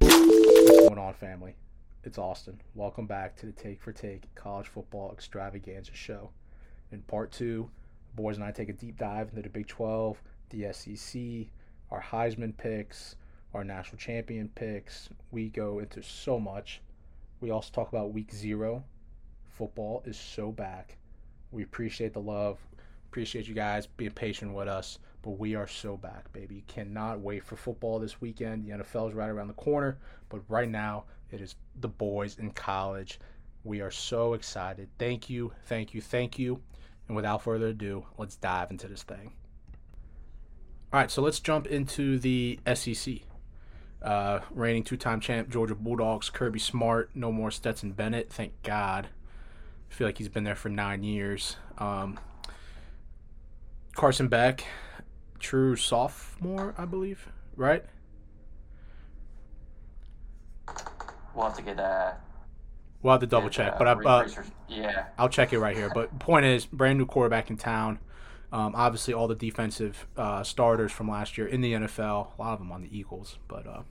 Going on, family? It's Austin. Welcome back to the Take for Take College Football Extravaganza Show. In part two, the boys and I take a deep dive into the Big 12, the SEC, our Heisman picks, our national champion picks. We go into so much. We also talk about week zero. Football is so back. We appreciate the love. Appreciate you guys being patient with us. But we are so back, baby. Cannot wait for football this weekend. The NFL is right around the corner. But right now, it is the boys in college. We are so excited. Thank you, thank you, thank you. And without further ado, let's dive into this thing. All right, so let's jump into the SEC. Uh, reigning two-time champ Georgia Bulldogs, Kirby Smart, no more Stetson Bennett, thank God. I feel like he's been there for nine years. Um, Carson Beck, true sophomore, I believe, right? We'll have to get uh. We'll have to double check, uh, but I, uh, yeah, I'll check it right here. But point is, brand new quarterback in town. Um, obviously, all the defensive uh, starters from last year in the NFL. A lot of them on the Eagles, but uh,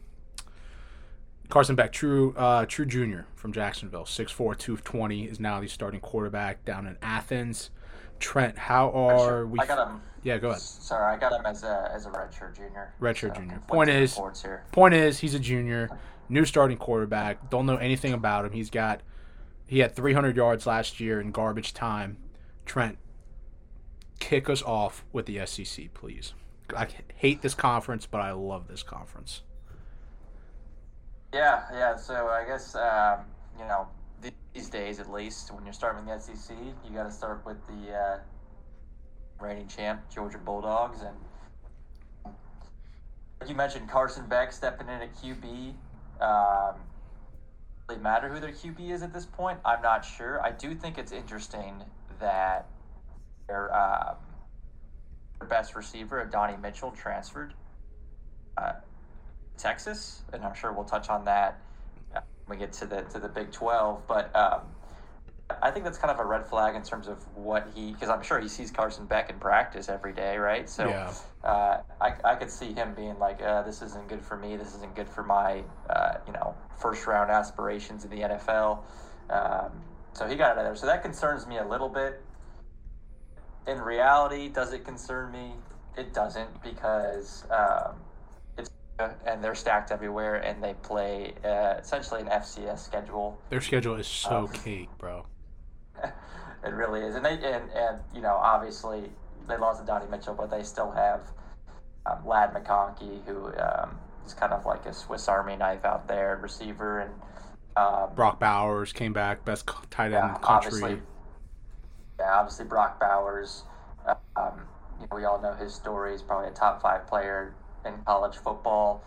Carson Beck, true, uh, true junior from Jacksonville, 6'4", 220, is now the starting quarterback down in Athens. Trent, how are we? I got him. Yeah, go ahead. Sorry, I got him as a as a redshirt junior. Redshirt So, junior. Point is- here. Point is, he's a junior, new starting quarterback. Don't know anything about him. He's got he had 300 yards last year in garbage time. Trent, kick us off with the SEC, please. I hate this conference, but I love this conference. Yeah, yeah. So I guess um, you know these days, at least, when you're starting the SEC, you got to start with the uh, reigning champ Georgia Bulldogs, and you mentioned Carson Beck stepping in at QB. Um, really matter who their QB is at this point. I'm not sure. I do think it's interesting that their um, their best receiver, Donnie Mitchell, transferred. Uh, Texas, and I'm sure we'll touch on that we get to the to the Big Twelve. But um, I think that's kind of a red flag in terms of what he, because I'm sure he sees Carson Beck in practice every day, right? So Yeah. uh, I I could see him being like, uh, "This isn't good for me. This isn't good for my uh, you know first round aspirations in the NFL." Um, so he got out of there. So that concerns me a little bit. In reality, does it concern me? It doesn't because um, and they're stacked everywhere, and they play uh, essentially an FCS schedule. Their schedule is so Oh. cake, bro. it really is, and they and, and you know obviously they lost to Donnie Mitchell, but they still have um, Ladd McConkey, who um, is kind of like a Swiss Army knife out there, receiver, and um, Brock Bowers came back, best tight end in yeah, the country. obviously, yeah, obviously Brock Bowers. Um, you know, we all know his story. He's probably a top five player in college football,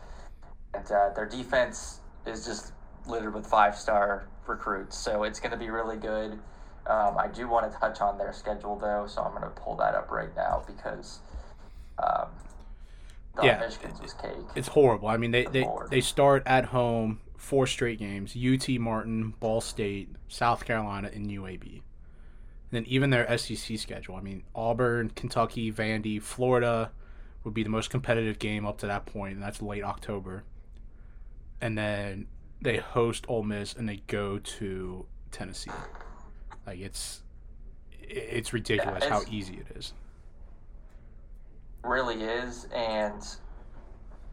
and uh, their defense is just littered with five star recruits. So it's going to be really good. Um, I do want to touch on their schedule though, so I'm going to pull that up right now because um, Yeah. Michigan's was cake. It's horrible. I mean, they, they, they start at home four straight games: UT Martin, Ball State, South Carolina, and UAB. And then even their SEC schedule. I mean, Auburn, Kentucky, Vandy, Florida would be the most competitive game up to that point, and that's late October. And then they host Ole Miss and they go to Tennessee. Like it's it's ridiculous how it's- easy it is. really is and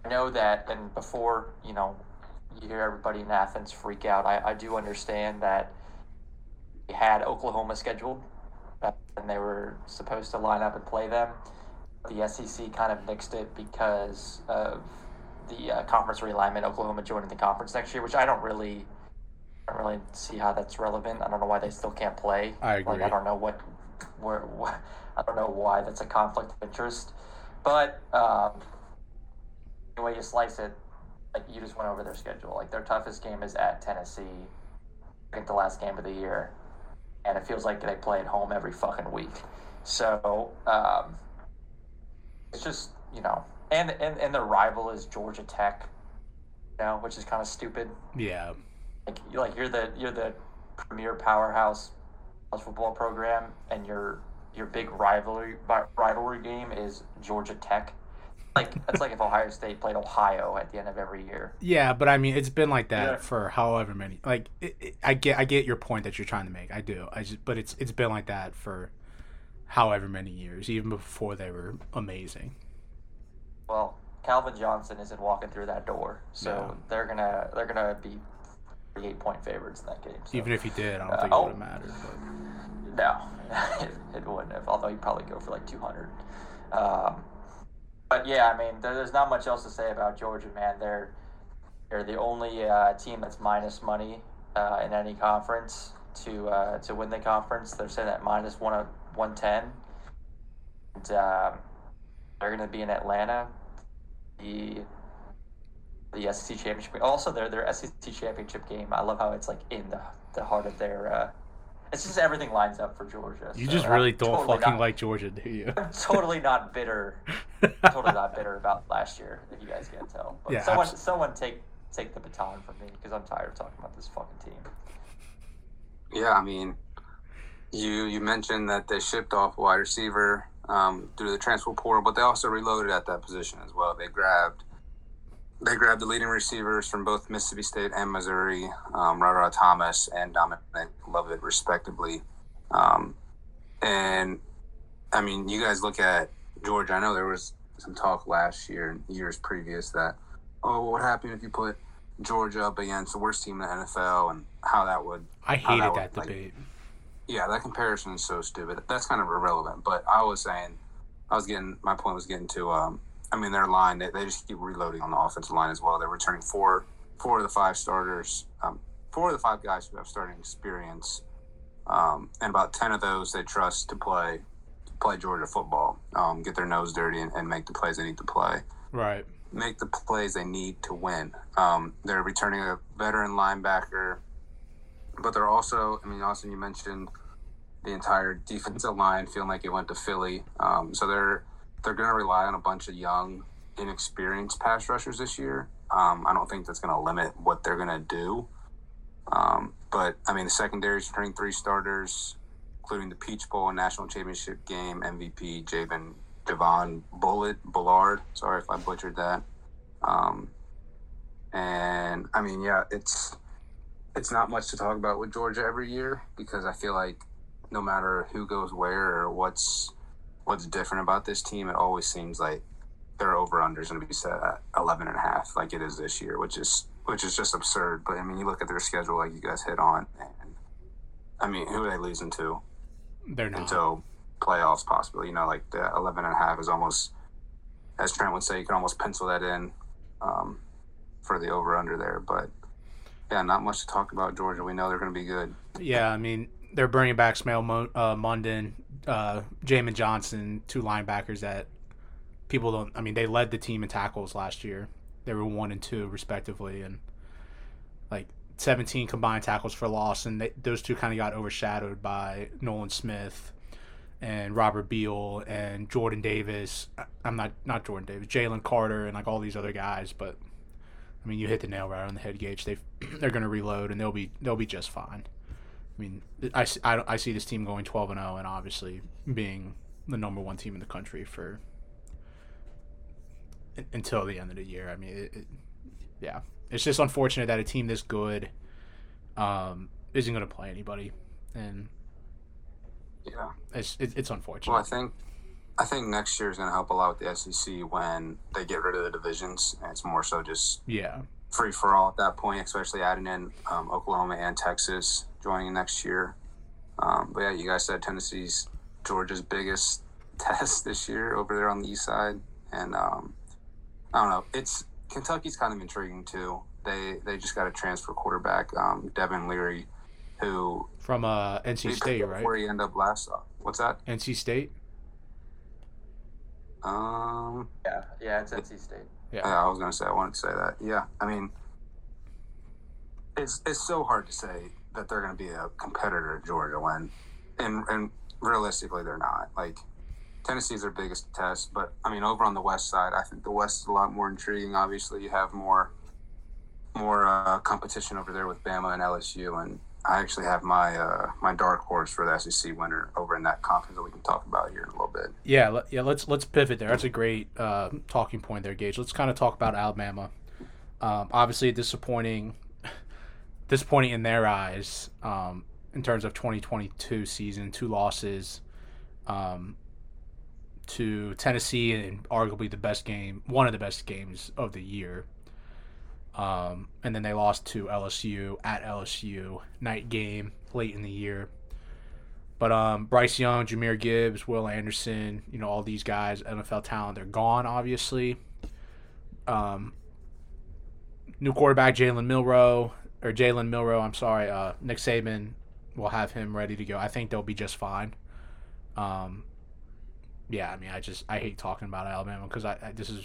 I know that and before you know you hear everybody in Athens freak out I, I do understand that we had Oklahoma scheduled uh, and they were supposed to line up and play them the SEC kind of nixed it because of the uh, conference realignment Oklahoma joining the conference next year which I don't really I don't really see how that's relevant I don't know why they still can't play I agree. like. I don't know what where, what I don't know why that's a conflict of interest but um, the way you slice it, like you just went over their schedule. Like their toughest game is at Tennessee, I think the last game of the year, and it feels like they play at home every fucking week. So um, it's just you know, and and and their rival is Georgia Tech, you know, which is kind of stupid. Yeah. Like you're like you're the you're the premier powerhouse college football program, and you're your big rivalry rivalry game is Georgia Tech. Like it's like if Ohio State played Ohio at the end of every year. Yeah, but I mean, it's been like that Yeah. for however many. Like, it, it, I get, I get your point that you're trying to make. I do. I just, but it's, it's been like that for however many years, even before they were amazing. Well, Calvin Johnson isn't walking through that door, so No. they're gonna they're gonna be eight point favorites in that game. So. Even if he did, I don't Uh, think it oh. would have mattered. But No, it, it wouldn't have. Although he'd probably go for like 200. Um, but yeah, I mean, there, there's not much else to say about Georgia, man. They're they're the only uh, team that's minus money uh, in any conference to uh, to win the conference. They're sitting at minus one one ten, and um, they're going to be in Atlanta. The the SEC championship. Also, their their SEC championship game. I love how it's like in the the heart of their. Uh, it's just everything lines up for Georgia. you so just I'm really don't totally fucking not- like Georgia, do you? I'm totally not bitter. totally not bitter about last year, if you guys can't tell. But Yeah, someone, abs- someone take take the baton from me because I'm tired of talking about this fucking team. Yeah, I mean, you you mentioned that they shipped off wide receiver um, through the transfer portal, but they also reloaded at that position as well. They grabbed they grabbed the leading receivers from both Mississippi State and Missouri, um, Rod Thomas and Dominic Lovett, respectively. Um, and I mean, you guys look at Georgia. I know there was some talk last year and years previous that, oh, what would happen if you put Georgia up against the worst team in the NFL and how that would I hated that that would, like, debate. Yeah, that comparison is so stupid. That's kind of irrelevant. But I was saying, I was getting my point was getting to. Um, I mean, their line they, they just keep reloading on the offensive line as well. They're returning four four of the five starters, um, four of the five guys who have starting experience, um, and about ten of those they trust to play play Georgia football, um, get their nose dirty, and, and make the plays they need to play Right. make the plays they need to win. Um, they're returning a veteran linebacker, but they're also, I mean, Austin, you mentioned the entire defensive line feeling like it went to Philly. Um, so they're they're going to rely on a bunch of young, inexperienced pass rushers this year. Um, I don't think that's going to limit what they're going to do. Um, but I mean, the secondary is returning three starters, including the Peach Bowl and National Championship game MVP Javon Bullet Bullard. Sorry if I butchered that. Um, and I mean, yeah, it's it's not much to talk about with Georgia every year because I feel like no matter who goes where or what's what's different about this team, it always seems like their over under is going to be set at 11 and a half like it is this year, which is which is just absurd. But I mean, you look at their schedule like you guys hit on, and I mean, who are they losing to? They're not. until playoffs possibly. You know, like the 11 and a half is almost, as Trent would say, you can almost pencil that in um, for the over under there. But yeah, not much to talk about Georgia. We know they're going to be good. Yeah, I mean they're bringing back Smael Mo- uh, Mondon, uh, Jamin Johnson, two linebackers that people don't. I mean, they led the team in tackles last year. They were one and two respectively, and like 17 combined tackles for loss, and they, those two kind of got overshadowed by Nolan Smith and Robert Beal and Jordan Davis. I'm not not Jordan Davis, Jalen Carter, and like all these other guys, but. I mean, you hit the nail right on the head, Gage. They they're going to reload and they'll be they'll be just fine. I mean, I, I, I see this team going 12 and 0 and obviously being the number one team in the country for until the end of the year. I mean, it, it, yeah, it's just unfortunate that a team this good um, isn't going to play anybody, and Yeah. it's it, it's unfortunate. Well, I think I think next year is going to help a lot with the SEC when they get rid of the divisions. And it's more so just yeah, free for all at that point, especially adding in um, Oklahoma and Texas joining next year. Um, but yeah, you guys said Tennessee's Georgia's biggest test this year over there on the east side, and um, I don't know. It's Kentucky's kind of intriguing too. They they just got a transfer quarterback, um, Devin Leary, who from uh, NC State, right? Where he ended up last? What's that? NC State. Um, Yeah, yeah, it's NC State. Yeah. Yeah, I was gonna say I wanted to say that. Yeah, I mean, it's it's so hard to say that they're gonna be a competitor to Georgia when, and and realistically they're not. Like Tennessee's their biggest test, but I mean over on the west side, I think the west is a lot more intriguing. Obviously, you have more more uh, competition over there with Bama and LSU, and I actually have my uh, my dark horse for the SEC winner over in that conference that we can talk about here in a little bit. Yeah, yeah. Let's let's pivot there. That's a great uh, talking point there, Gage. Let's kind of talk about Alabama. Um, obviously, disappointing, disappointing in their eyes um, in terms of 2022 season. Two losses um, to Tennessee and arguably the best game, one of the best games of the year. Um, and then they lost to LSU at LSU night game late in the year. But um, Bryce Young, Jahmyr Gibbs, Will Anderson, you know all these guys, NFL talent, they're gone. Obviously, um, new quarterback Jalen Milroe or Jalen Milroe. I'm sorry, uh, Nick Saban will have him ready to go. I think they'll be just fine. Um, yeah, I mean, I just I hate talking about Alabama because I, I this is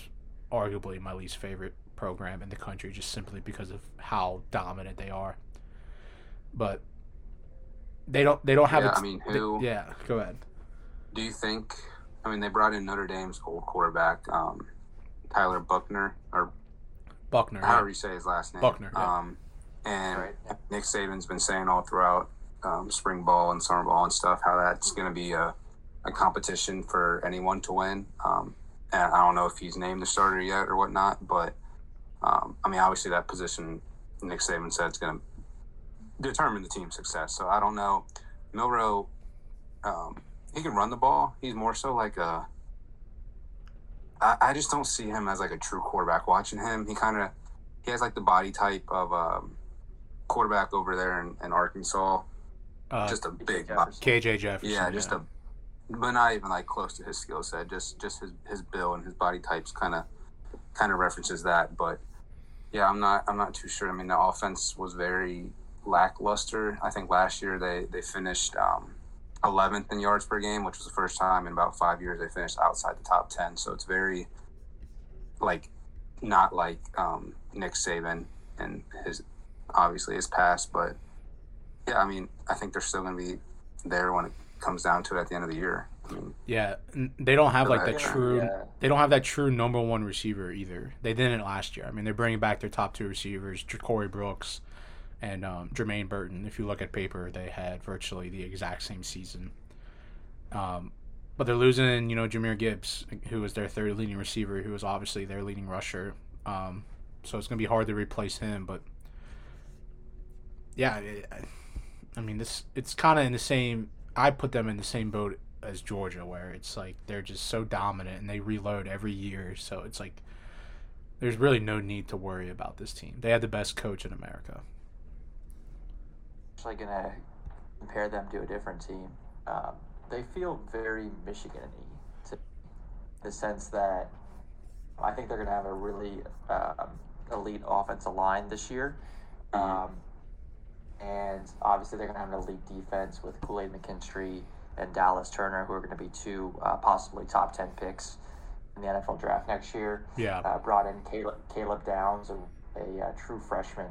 arguably my least favorite program in the country, just simply because of how dominant they are. But they don't they don't have. Yeah, a t- I mean, they- who- yeah, go ahead. Do you think? I mean, they brought in Notre Dame's old quarterback, um, Tyler Buchner, or Buchner. yeah. however you say his last name. Buchner, yeah. Um, and Right. Nick Saban's been saying all throughout um, spring ball and summer ball and stuff how that's going to be a, a competition for anyone to win. Um, and I don't know if he's named the starter yet or whatnot, but um, I mean, obviously that position Nick Saban said is going to determine the team's success. So I don't know. Milroe, um, he can run the ball. He's more so like a. I, I just don't see him as like a true quarterback. Watching him, he kind of he has like the body type of um, quarterback over there in, in Arkansas. Uh, just a big, bo- Jefferson. KJ Jefferson. yeah, just a, but not even like close to his skill set. Just just his his build and his body types kind of kind of references that. But yeah, I'm not I'm not too sure. I mean, the offense was very lackluster. I think last year they they finished um, 11th in yards per game, which was the first time in about five years they finished outside the top 10. So it's very like not like um, Nick Saban and his obviously his past, but yeah, I mean, I think they're still going to be there when it comes down to it at the end of the year. Yeah, they don't have like the true. yeah. They don't have that true number one receiver either. They didn't last year. I mean, they're bringing back their top two receivers, Corey Brooks and um, Jermaine Burton. If you look at paper, they had virtually the exact same season. Um, but they're losing, you know, Jahmyr Gibbs, who was their third leading receiver, who was obviously their leading rusher. Um, so it's gonna be hard to replace him. But yeah, I- I- I mean, this it's kind of in the same. I put them in the same boat as Georgia, where it's like they're just so dominant and they reload every year. So it's like there's really no need to worry about this team. They have the best coach in America. actually going to compare them to a different team. Um, they feel very Michigan-y to the sense that I think they're going to have a really um, elite offensive line this year. Um, and obviously, they're going to have an elite defense with Kool Aid McKinstry and Dallas Turner, who are going to be two uh, possibly top 10 picks in the NFL draft next year Yeah, uh, brought in Caleb, Caleb Downs, a, a, uh true freshman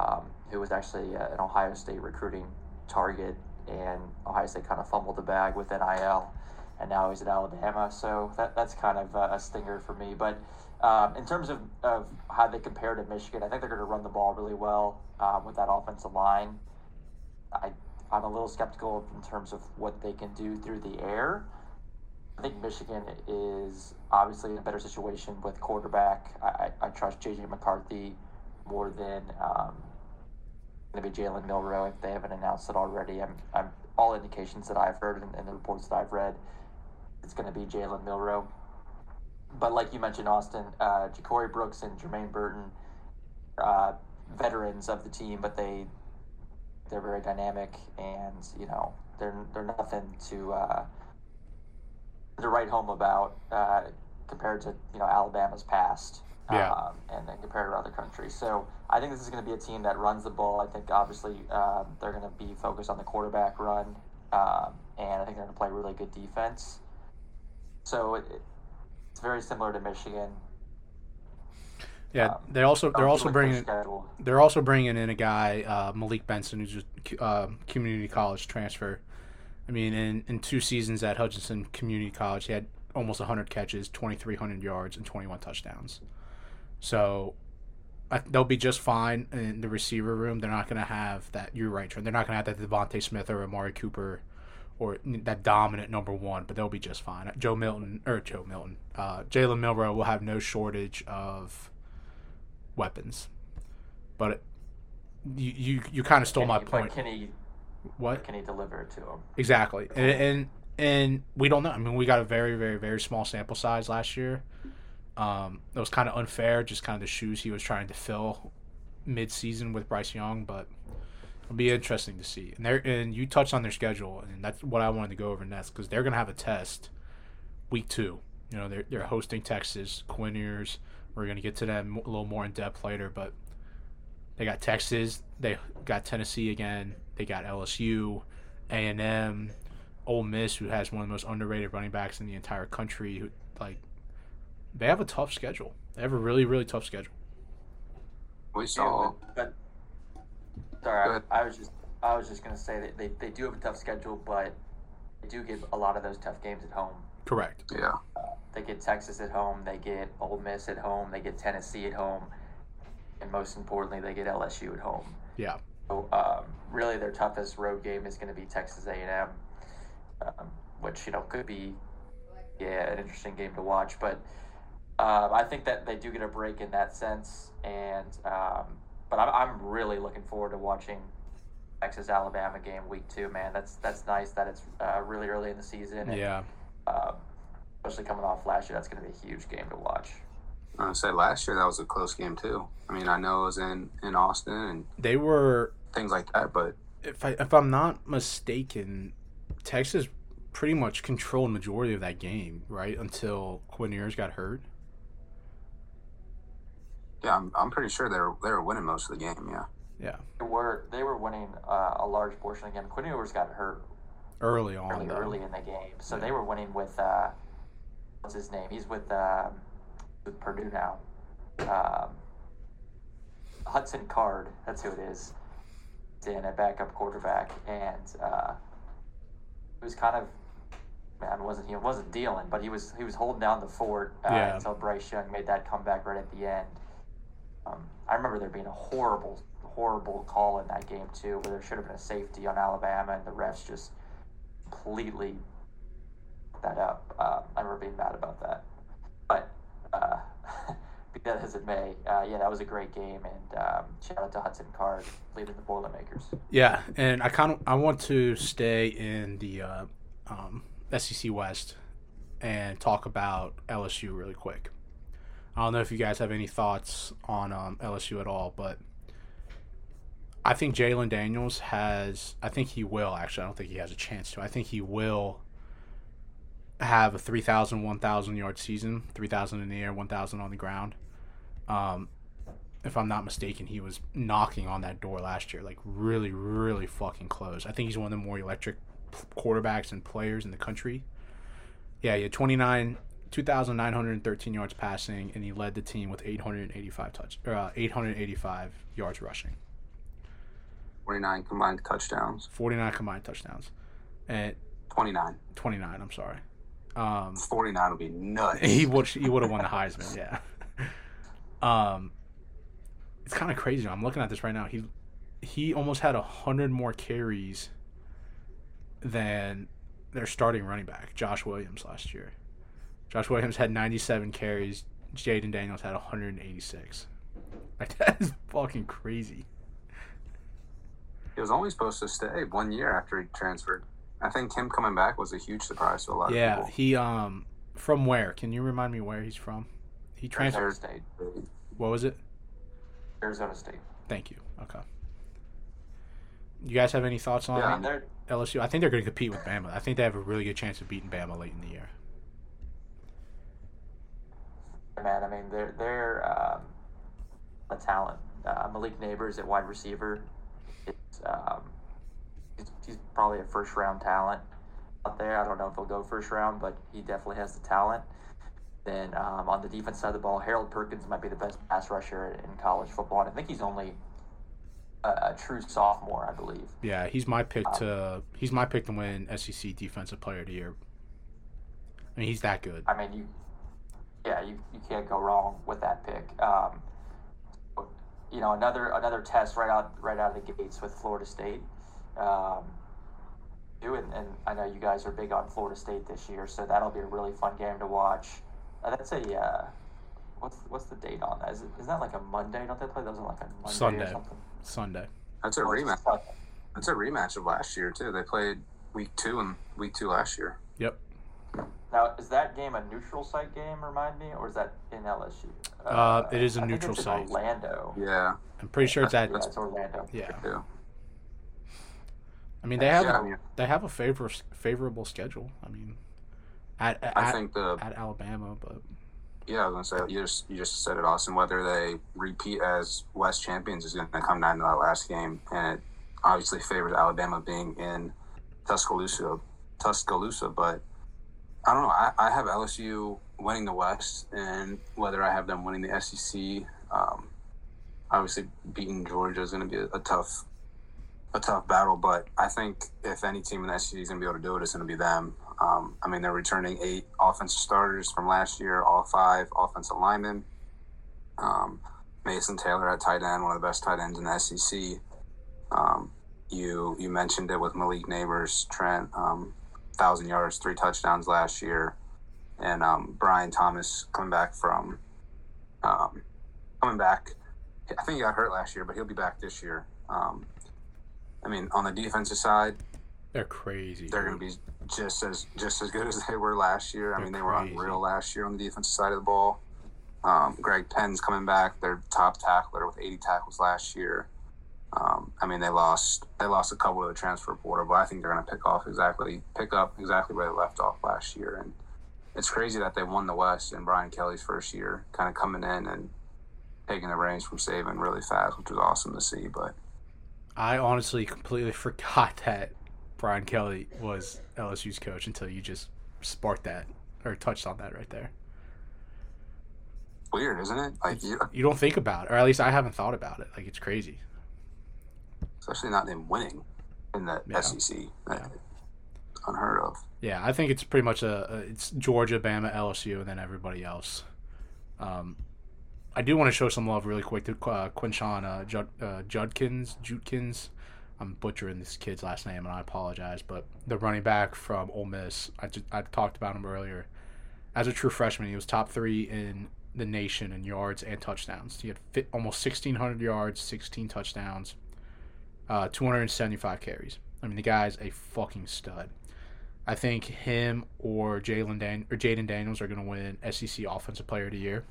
um, who was actually uh, an Ohio State recruiting target, and Ohio State kind of fumbled the bag with NIL, and now he's at Alabama. So that, that's kind of uh, a stinger for me. But um, in terms of, of how they compare to Michigan, I think they're going to run the ball really well um, with that offensive line. I, I'm a little skeptical in terms of what they can do through the air. I think Michigan is obviously in a better situation with quarterback. I, I, trust JJ McCarthy more than um, going to be Jalen Milroe if they haven't announced it already. I'm, I'm all indications that I've heard and, and the reports that I've read, it's going to be Jalen Milroe. But like you mentioned, Austin, uh, Ja'Corey Brooks and Jermaine Burton, uh, veterans of the team, but they they're very dynamic and you know they're they're nothing to. Uh, to write home about uh, compared to you know Alabama's past. Yeah. Um, and then compared to other countries. So I think this is going to be a team that runs the ball. I think obviously um, they're going to be focused on the quarterback run, um, and I think they're going to play really good defense. So it, it's very similar to Michigan. Yeah. um, They also they're also bringing they're also bringing in a guy uh, Malik Benson, who's a uh, community college transfer. I mean, in, in two seasons at Hutchinson Community College, he had almost 100 catches, 2,300 yards, and 21 touchdowns. So I, they'll be just fine in the receiver room. They're not going to have that. You're right, Trent. They're not going to have that DeVonta Smith or Amari Cooper or that dominant number one, but they'll be just fine. Joe Milton or Joe Milton, uh, Jalen Milroe will have no shortage of weapons, but you you, you kind of stole Can my he- point. Can he what can he deliver it to him? exactly? And, and and we don't know. I mean, we got a very very very small sample size last year. Um, it was kind of unfair, just kind of the shoes he was trying to fill mid-season with Bryce Young, but it'll be interesting to see. And they and you touched on their schedule, and that's what I wanted to go over next because they're gonna have a test week two. You know, they're they're hosting Texas, Quinn Ewers. We're gonna get to them a little more in depth later, but they got Texas, they got Tennessee again, they got LSU, A and M, Ole Miss, who has one of the most underrated running backs in the entire country. Who like they have a tough schedule. They have a really really tough schedule. We saw. but, but sorry. I, I was just I was just gonna say that they, they do have a tough schedule, but they do give a lot of those tough games at home. Correct. Yeah. They get Texas at home, they get Ole Miss at home, they get Tennessee at home, and most importantly, they get LSU at home. Yeah. So, um, really, their toughest road game is going to be Texas A&M, um, which you know could be yeah an interesting game to watch. But um, I think that they do get a break in that sense, and um, but I'm, I'm really looking forward to watching Texas Alabama game week two. Man, that's that's nice that it's uh, really early in the season. And, Yeah. Um, especially coming off last year, that's going to be a huge game to watch. I would say last year that was a close game too. I mean, I know it was in in Austin and They were things like that, but if I if I'm not mistaken, Texas pretty much controlled majority of that game, right? Until Quinn Ewers got hurt. yeah, I'm, I'm pretty sure they were they were winning most of the game. Yeah. Yeah. They were they were winning uh, a large portion of the game. Quinn Ewers got hurt Early on. early, early in the game. So they were winning with uh, what's his name? He's with um, with Purdue now. Um, Hudson Card, that's who it is. In a backup quarterback, and uh, he was kind of man wasn't he wasn't dealing, but he was he was holding down the fort uh, Yeah. until Bryce Young made that comeback right at the end. Um, I remember there being a horrible, horrible call in that game too, where there should have been a safety on Alabama, and the refs just completely that up. Uh, I remember being mad about that. But uh, be that as it may, uh, yeah, that was a great game, and um, shout out to Hudson Card leading the Boilermakers. Yeah, and I kind of I want to stay in the uh, um, SEC West and talk about LSU really quick. I don't know if you guys have any thoughts on um, LSU at all, but I think Jalen Daniels has. I think he will actually. I don't think he has a chance to. I think he will have a 3,000, 1,000 yard season, 3,000 in the air, 1,000 on the ground. Um, if I'm not mistaken, he was knocking on that door last year, like really, really fucking close. I think he's one of the more electric quarterbacks and players in the country. Yeah, he had 29, 2,913 yards passing, and he led the team with 885 touch, uh, 885 yards rushing, 49 combined touchdowns. 49 combined touchdowns, and 29. 29. I'm sorry. Um, 49 would be nuts. he would he would have won the Heisman, yeah. Um, it's kind of crazy. I'm looking at this right now. He he almost had a hundred more carries than their starting running back, Josh Williams, last year. Josh Williams had 97 carries. Jayden Daniels had 186. Like that is fucking crazy. He was only supposed to stay one year after he transferred. I think him coming back was a huge surprise to a lot of people. Yeah, he um from where? Can you remind me where he's from? He transferred. Arizona State. What was it? Arizona State. Thank you. Okay. You guys have any thoughts on Yeah. I LSU? I think they're going to compete with Bama. I think they have a really good chance of beating Bama late in the year. man. I mean, they're they're um, a talent. Uh, Malik Nabers at wide receiver. It's um, he's, he's probably a first round talent out there. I don't know if he'll go first round, but he definitely has the talent. Then um, on the defense side of the ball, Harold Perkins might be the best pass rusher in college football. And I think he's only a, a true sophomore, I believe. Yeah, he's my pick to he's my pick to win SEC Defensive Player of the Year. I mean, he's that good. I mean, you, yeah, you, you can't go wrong with that pick. Um, you know, another another test right out right out of the gates with Florida State. Um, and, and I know you guys are big on Florida State this year, so that'll be a really fun game to watch. Uh, that's a uh, what's what's the date on that? Is it is that like a Monday? Don't they play those on like a Monday Sunday. or something? Sunday. That's a Or rematch. That's a rematch of last year too. They played week two and week two last year. Yep. Now, is that game a neutral site game? Remind me, or is that in LSU? Uh, it is a I think neutral it's in site. Orlando. Yeah. I'm pretty sure it's at. Yeah, it's Orlando. Yeah. too. I mean, they have Yeah, I a, mean, they have a favor favorable schedule. I mean, at at, I think the at Alabama, but yeah, I was gonna say you just you just said it, Austin. Whether they repeat as West champions is going to come down to that last game, and it obviously favors Alabama being in Tuscaloosa, Tuscaloosa. But I don't know. I, I have LSU winning the West, and whether I have them winning the SEC, um, obviously beating Georgia is going to be a, a tough, a tough battle. But I think if any team in the SEC is going to be able to do it, it's going to be them. Um, I mean, they're returning eight offensive starters from last year, all five offensive linemen. Um, Mason Taylor at tight end, one of the best tight ends in the SEC. Um, you you mentioned it with Malik Nabers, Trent, um, thousand yards, three touchdowns last year, and um, Brian Thomas coming back from um, coming back. I think he got hurt last year, but he'll be back this year. Um, I mean, on the defensive side, they're crazy. they're going to be just as just as good as they were last year. I They're mean, they were crazy. unreal last year on the defensive side of the ball. Um, Greg Penn's coming back, their top tackler with 80 tackles last year. Um, I mean, they lost they lost a couple of the transfer portal, but I think they're going to pick off exactly pick up exactly where they left off last year. And it's crazy that they won the West in Brian Kelly's first year, kind of coming in and taking the reins from Saban really fast, which was awesome to see. But I honestly completely forgot that Brian Kelly was LSU's coach until you just sparked that or touched on that right there. weird, isn't it? Like, you, You don't think about it, or at least I haven't thought about it. Like it's crazy. Especially not them winning in the Yeah. SEC. Yeah. Unheard of. Yeah, I think it's pretty much a, a it's Georgia, Bama, LSU, and then everybody else. Um, I do want to show some love really quick to uh, Quinshon uh, Jud, uh, Judkins. Judkins. I'm butchering this kid's last name, and I apologize. But the running back from Ole Miss, I just, I talked about him earlier. As a true freshman, he was top three in the nation in yards and touchdowns. He had fit, almost 1,600 yards, 16 touchdowns, uh, 275 carries. I mean, the guy's a fucking stud. I think him or Jalen Dan- or Jayden Daniels are going to win SEC Offensive Player of the Year.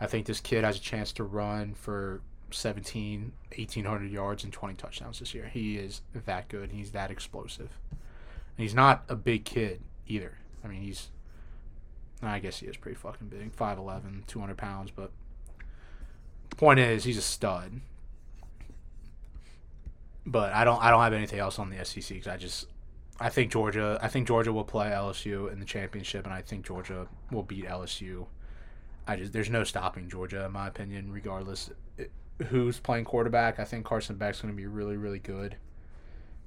I think this kid has a chance to run for 17, 1800 yards and 20 touchdowns this year. He is that good. He's that explosive. And he's not a big kid either. I mean, he's I guess he is pretty fucking big. 5'11", 200 pounds, but point is he's a stud. But I don't I don't have anything else on the SEC cuz I just I think Georgia. I think Georgia will play LSU in the championship, and I think Georgia will beat LSU. I just there's no stopping Georgia in my opinion, regardless who's playing quarterback. I think Carson Beck's going to be really really good,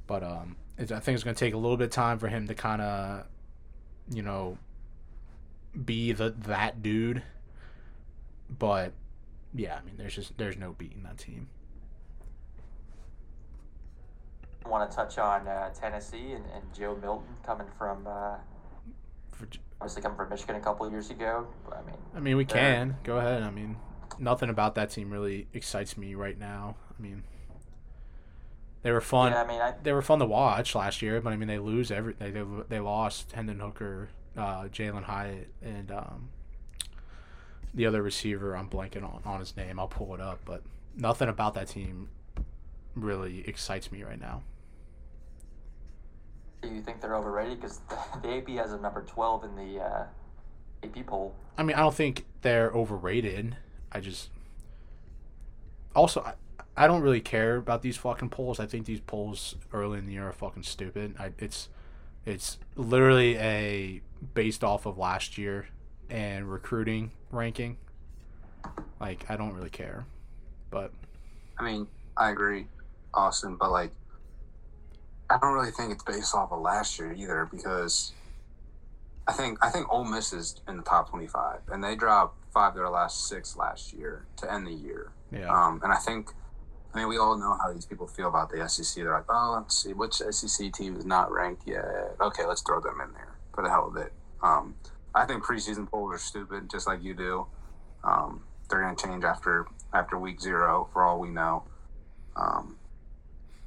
but um, I think it's going to take a little bit of time for him to kind of, you know, be the that dude. But yeah, I mean, there's just there's no beating that team. Want to touch on uh, Tennessee and, and Joe Milton coming from uh, obviously coming from Michigan a couple of years ago. I mean, I mean, we can go ahead. I mean, nothing about that team really excites me right now. I mean, they were fun. yeah, I mean, I, They were fun to watch last year, but I mean, they lose every. They they, they lost Hendon Hooker, uh, Jalin Hyatt, and um, the other receiver. I'm blanking on on his name. I'll pull it up, but nothing about that team really excites me right now. do you think they're overrated? Because the AP has a number 12 in the uh, AP poll. I mean, I don't think they're overrated. I just also I, I don't really care about these fucking polls. I think these polls early in the year are fucking stupid. I, it's it's literally a based off of last year and recruiting ranking. Like I don't really care, but I mean, I agree, Austin, but like, I don't really think it's based off of last year either because I think I think Ole Miss is in the top twenty-five, and they dropped five of their last six last year to end the year. yeah, Um, and I think I mean, we all know how these people feel about the SEC. They're like, oh, let's see, which SEC team is not ranked yet? Okay, let's throw them in there for the hell of it. Um, I think preseason polls are stupid, just like you do. Um, they're going to change after after week zero, for all we know. Um,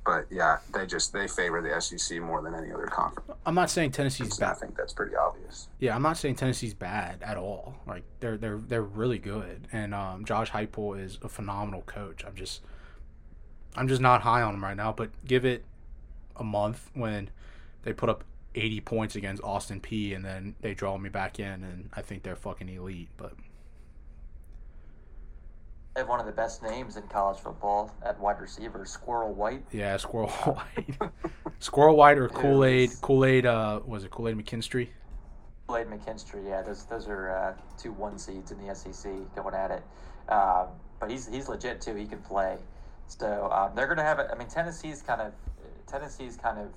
but yeah, they just they favor the SEC more than any other conference. I'm not saying Tennessee's bad. I think that's pretty obvious. Yeah, I'm not saying Tennessee's bad at all. Like they're they're they're really good, and um, Josh Heupel is a phenomenal coach. I'm just I'm just not high on him right now. But give it a month when they put up 80 points against Austin Peay, and then they draw me back in, and I think they're fucking elite. But They have one of the best names in college football at wide receiver, Squirrel White. yeah, Squirrel White, Squirrel White or Kool Aid Kool Aid. Uh, was it Kool Aid McKinstry? Blade McKinstry, yeah, those those are uh, two one seeds in the SEC going at it. Um, but he's he's legit too. He can play. So um, they're gonna have it. I mean, Tennessee's kind of Tennessee's kind of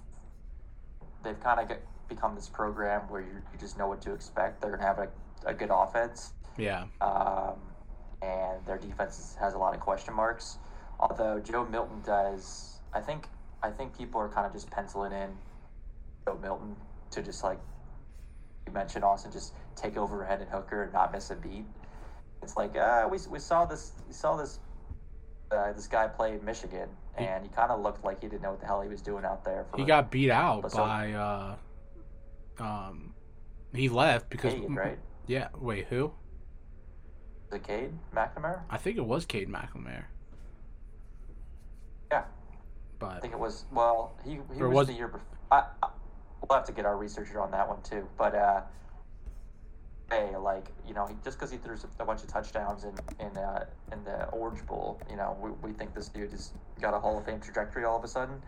they've kind of get, become this program where you, you just know what to expect. They're gonna have a, a good offense, Yeah, um, and their defense has a lot of question marks. Although Joe Milton does, I think I think people are kind of just penciling in Joe Milton to just like you mentioned, Austin, just take over Hendon Hooker and not miss a beat. It's like uh, we, we saw this we saw this uh, this guy play Michigan, and he kind of looked like he didn't know what the hell he was doing out there. For he got beat out so- by. Uh, um, he left because right? yeah. Wait, who? The Cade McNamara. I think it was Cade McNamara. Yeah, But I think it was. Well, he he was, was- the year before. I, I, we'll have to get our researcher on that one too. But uh, hey, like you know, he, just because he threw a bunch of touchdowns in in uh, in the Orange Bowl, you know, we, we think this dude has got a Hall of Fame trajectory all of a sudden.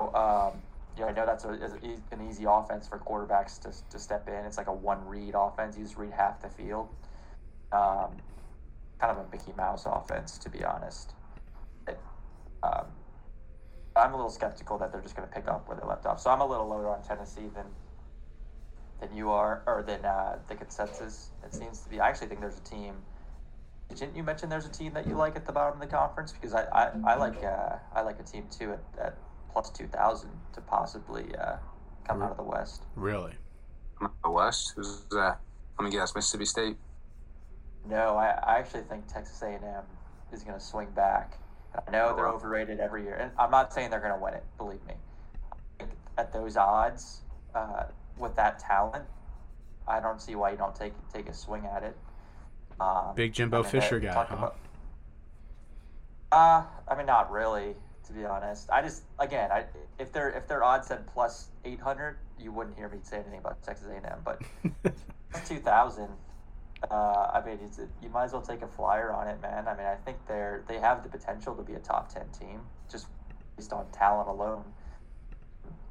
Um, yeah, I know that's a, is an easy offense for quarterbacks to, to step in. It's like a one read offense. You just read half the field. Um, kind of a Mickey Mouse offense, to be honest. It, um, I'm a little skeptical that they're just going to pick up where they left off. So I'm a little lower on Tennessee than than you are, or than uh, the consensus. It seems to be. I actually think there's a team. Didn't you mention there's a team that you like at the bottom of the conference? Because I, I, I like uh, I like a team too at, at plus two thousand to possibly uh, come out of the West. really, Come out of The West, who's that? Let me guess, Mississippi State. No, I, I actually think Texas A&M is going to swing back. I know they're overrated every year, and I'm not saying they're going to win it. Believe me. At those odds, uh, with that talent, I don't see why you don't take take a swing at it. Um, big Jimbo I mean, Fisher guy, huh? about- Uh, I mean, not really, to be honest. I just, again, I if their if their odds said plus eight hundred, you wouldn't hear me say anything about Texas A&M. But two thousand, uh, I mean, it's you might as well take a flyer on it, man. I mean, I think they're they have the potential to be a top ten team just based on talent alone.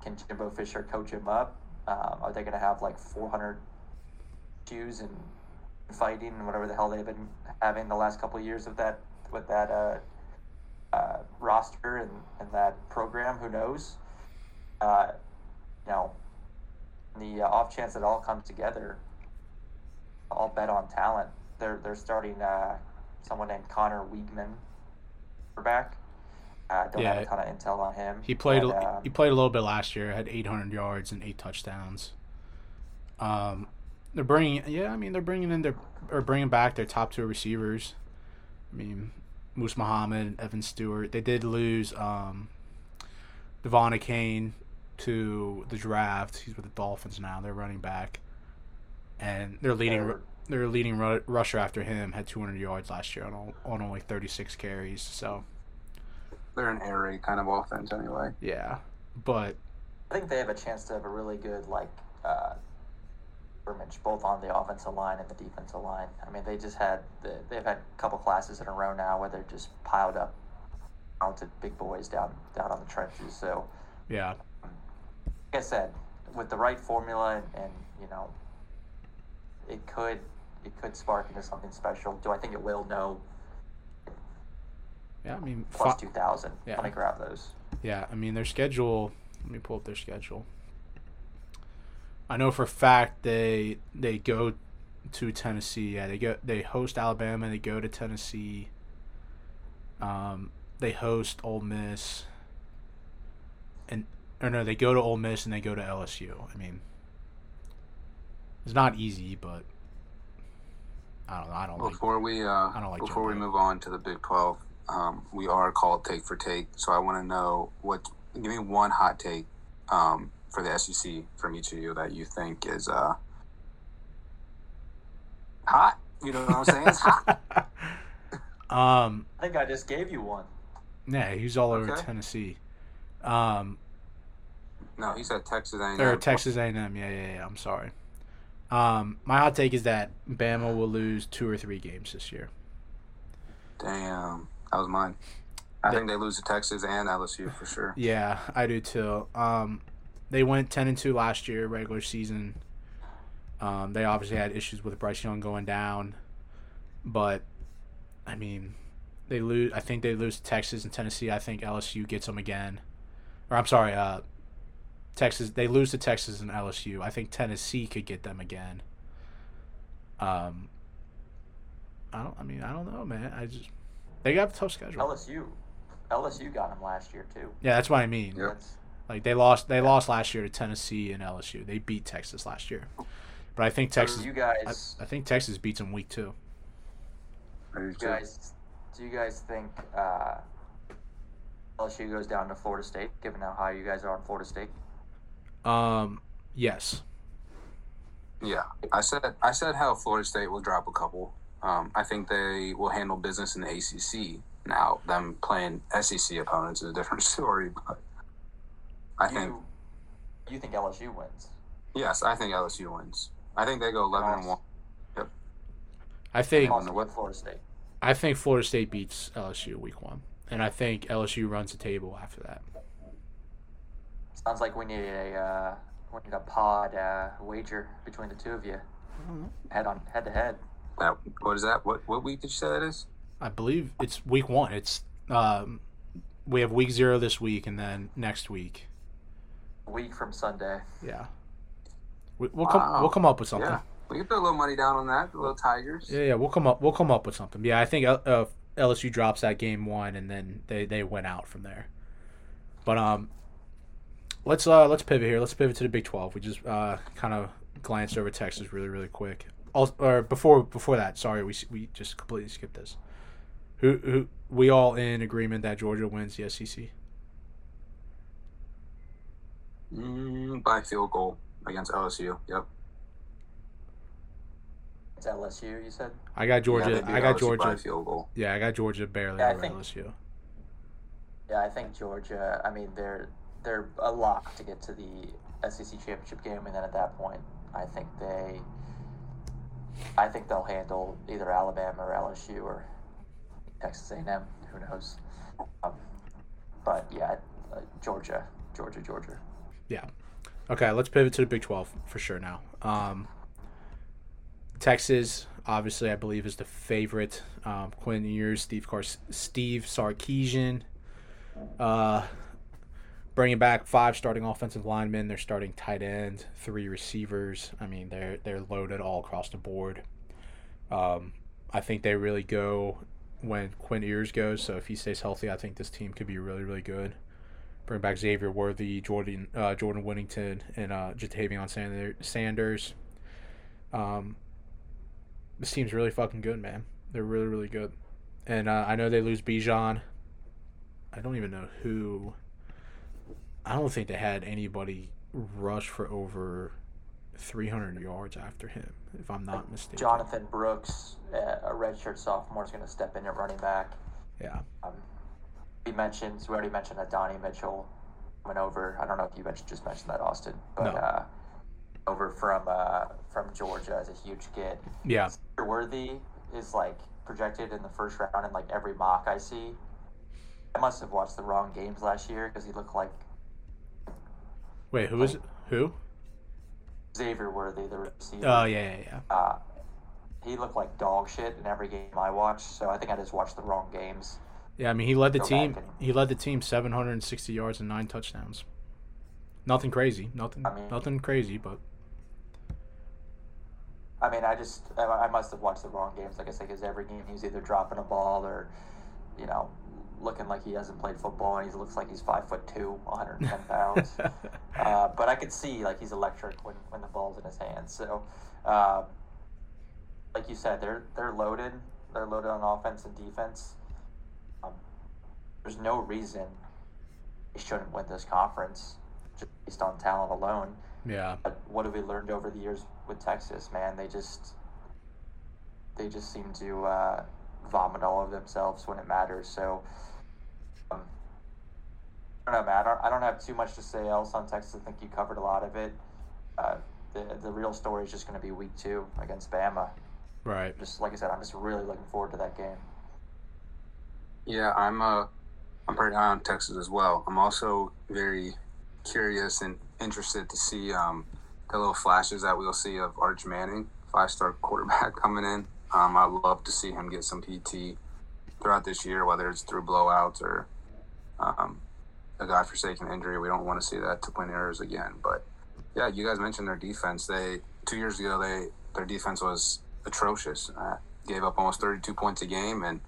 Can Jimbo Fisher coach him up? Um, are they going to have like four hundred shoes and fighting and whatever the hell they've been having the last couple of years of that with that uh, uh, roster and, and that program? Who knows? Uh, you know, the uh, off chance it all comes together, I'll bet on talent. They're they're starting uh, someone named Conner Weigman, quarterback. Uh, don't have a ton of intel on him. He played. but, a um, he played a little bit last year. Had 800 yards and eight touchdowns. Um, they're bringing. Yeah, I mean they're bringing in their or bringing back their top two receivers. I mean, Moose Muhammad, Evan Stewart. They did lose um, De'Von Achane to the draft. He's with the Dolphins now. They're running back, and their leading They're- their leading ru- rusher after him had 200 yards last year on all, on only 36 carries. So They're an air raid kind of offense anyway. yeah, but I think they have a chance to have a really good like uh, scrimmage, both on the offensive line and the defensive line. I mean, they just had the, they've had a couple classes in a row now where they're just piled up talented big boys down down on the trenches. So, yeah, like I said, with the right formula and, and you know, it could it could spark into something special. Do I think it will? No. yeah. I mean, Plus fi- two thousand. Yeah. Let me grab those. Yeah, I mean their schedule. Let me pull up their schedule. I know for a fact they they go to Tennessee. Yeah, they go they host Alabama. They go to Tennessee. Um, they host Ole Miss, and or no, they go to Ole Miss and they go to LSU. I mean, it's not easy, but I don't know. I don't like. Before we uh, I don't like before we move on to the Big Twelve, um, we are called take for take. So I want to know what. Give me one hot take um, for the SEC from each of you that you think is uh, hot. You know what I'm saying? It's hot. um, I think I just gave you one. yeah, he's all over Tennessee. Um, No, he said Texas A&M. or Texas A&M. Yeah, yeah, yeah. I'm sorry. Um, my hot take is that Bama will lose two or three games this year. Damn, that was mine. I They- think they lose to Texas and LSU for sure. Yeah, I do too. Um, they went ten and two last year, regular season. Um, they obviously had issues with Bryce Young going down, but I mean, they lose. I think they lose to Texas and Tennessee. I think LSU gets them again. Or I'm sorry, uh, Texas. They lose to Texas and LSU. I think Tennessee could get them again. Um, I don't. I mean, I don't know, man. I just they got a tough schedule. LSU, LSU got them last year too. Yeah, that's what I mean. Yep. Like they lost they lost last year to Tennessee and LSU. They beat Texas last year. But I think Texas You guys, I think Texas beats them week 2. I do you guys, do you guys think uh, LSU goes down to Florida State, given how high you guys are on Florida State? Um yes. Yeah, I said I said how Florida State will drop a couple. Um, I think they will handle business in the ACC. Now, them playing SEC opponents is a different story, but I think you, you think LSU wins? yes, I think LSU wins. I think they go eleven and one. Yep. I think on the what? Florida State. I think Florida State beats LSU week 1. And I think LSU runs the table after that. Sounds like we need a uh, we need a pod uh, wager between the two of you, head on head to head. That what is that? What what week did you say that is? I believe it's week 1. It's um we have week 0 this week and then next week. A week from Sunday. Yeah. We, we'll come Wow. we'll come up with something. Yeah, we can put a little money down on that. The little Tigers. Yeah, yeah, we'll come up. We'll come up with something. Yeah, I think uh, LSU drops that game one, and then they they went out from there. But um, let's uh let's pivot here. Let's pivot to the Big Twelve. We just uh kind of glanced over Texas really really quick. Also, or before before that, sorry, we we just completely skipped this. Who who we all in agreement that Georgia wins the SEC? Mm, by field goal against LSU. Yep. It's LSU. You said. I got Georgia. they beat I got LSU by Georgia. field goal. Yeah, I got Georgia barely Yeah, over think- LSU. Yeah, I think Georgia. I mean, they're they're a lock to get to the SEC championship game, and then at that point, I think they, I think they'll handle either Alabama or LSU or Texas A&M. Who knows? Um, but yeah, uh, Georgia, Georgia, Georgia. Yeah. Okay, let's pivot to the Big 12 for sure now. Um, Texas, obviously, I believe, is the favorite. Um, Quinn Ewers, Steve, Car- Steve Sarkisian. Uh, bringing back five starting offensive linemen. They're starting tight end, three receivers. I mean, they're they're loaded all across the board. Um, I think they really go when Quinn Ewers goes. So if he stays healthy, I think this team could be really really good bring back Xavier Worthy, Jordan uh, Jordan Whittington, and uh, Ja'Tavion Sander- Sanders. Um, this team's really fucking good, man. They're really really good, and uh, I know they lose Bijan. I don't even know who. I don't think they had anybody rush for over 300 yards after him, if I'm not mistaken. Jonathan Brooks, uh, a redshirt sophomore, is going to step in at running back. Yeah. Um, we mentioned, we already mentioned that Donnie Mitchell went over. I don't know if you mentioned, just mentioned that, Austin, but No. uh, over from uh, from Georgia as a huge kid. Yeah. Worthy is like projected in the first round in like every mock I see. I must have watched the wrong games last year because he looked like Wait, who is it? Who? Xavier Worthy, the receiver. Oh yeah, yeah, yeah. uh, he looked like dog shit in every game I watched. So I think I just watched the wrong games. Yeah, I mean he led the Go team. and- He led the team 760 yards and nine touchdowns. Nothing crazy. Nothing. I mean- nothing crazy, but I mean, I just I, I must have watched the wrong games. Like I said, because every game he was either dropping a ball or, you know, looking like he hasn't played football and he looks like he's five foot two, 110 pounds. uh, but I could see like he's electric when, when the ball's in his hands. So, uh, like you said, they're they're loaded. They're loaded on offense and defense. Um, there's no reason they shouldn't win this conference just based on talent alone. yeah. But what have we learned over the years with Texas? Man, they just they just seem to uh, vomit all of themselves when it matters. So don't know, man. I don't, I don't have too much to say else on Texas. I think you covered a lot of it. Uh, the the real story is just going to be week two against Bama. Right. Just like I said, I'm just really looking forward to that game. Yeah, I'm uh, I'm pretty high on Texas as well. I'm also very curious and interested to see um, the little flashes that we'll see of Arch Manning, five star quarterback coming in. Um, I'd love to see him get some PT throughout this year, whether it's through blowouts or um, a godforsaken injury. We don't want to see that to Quinn Ewers again. But yeah, you guys mentioned their defense. They two years ago they their defense was atrocious. Uh, gave up almost 32 points a game, and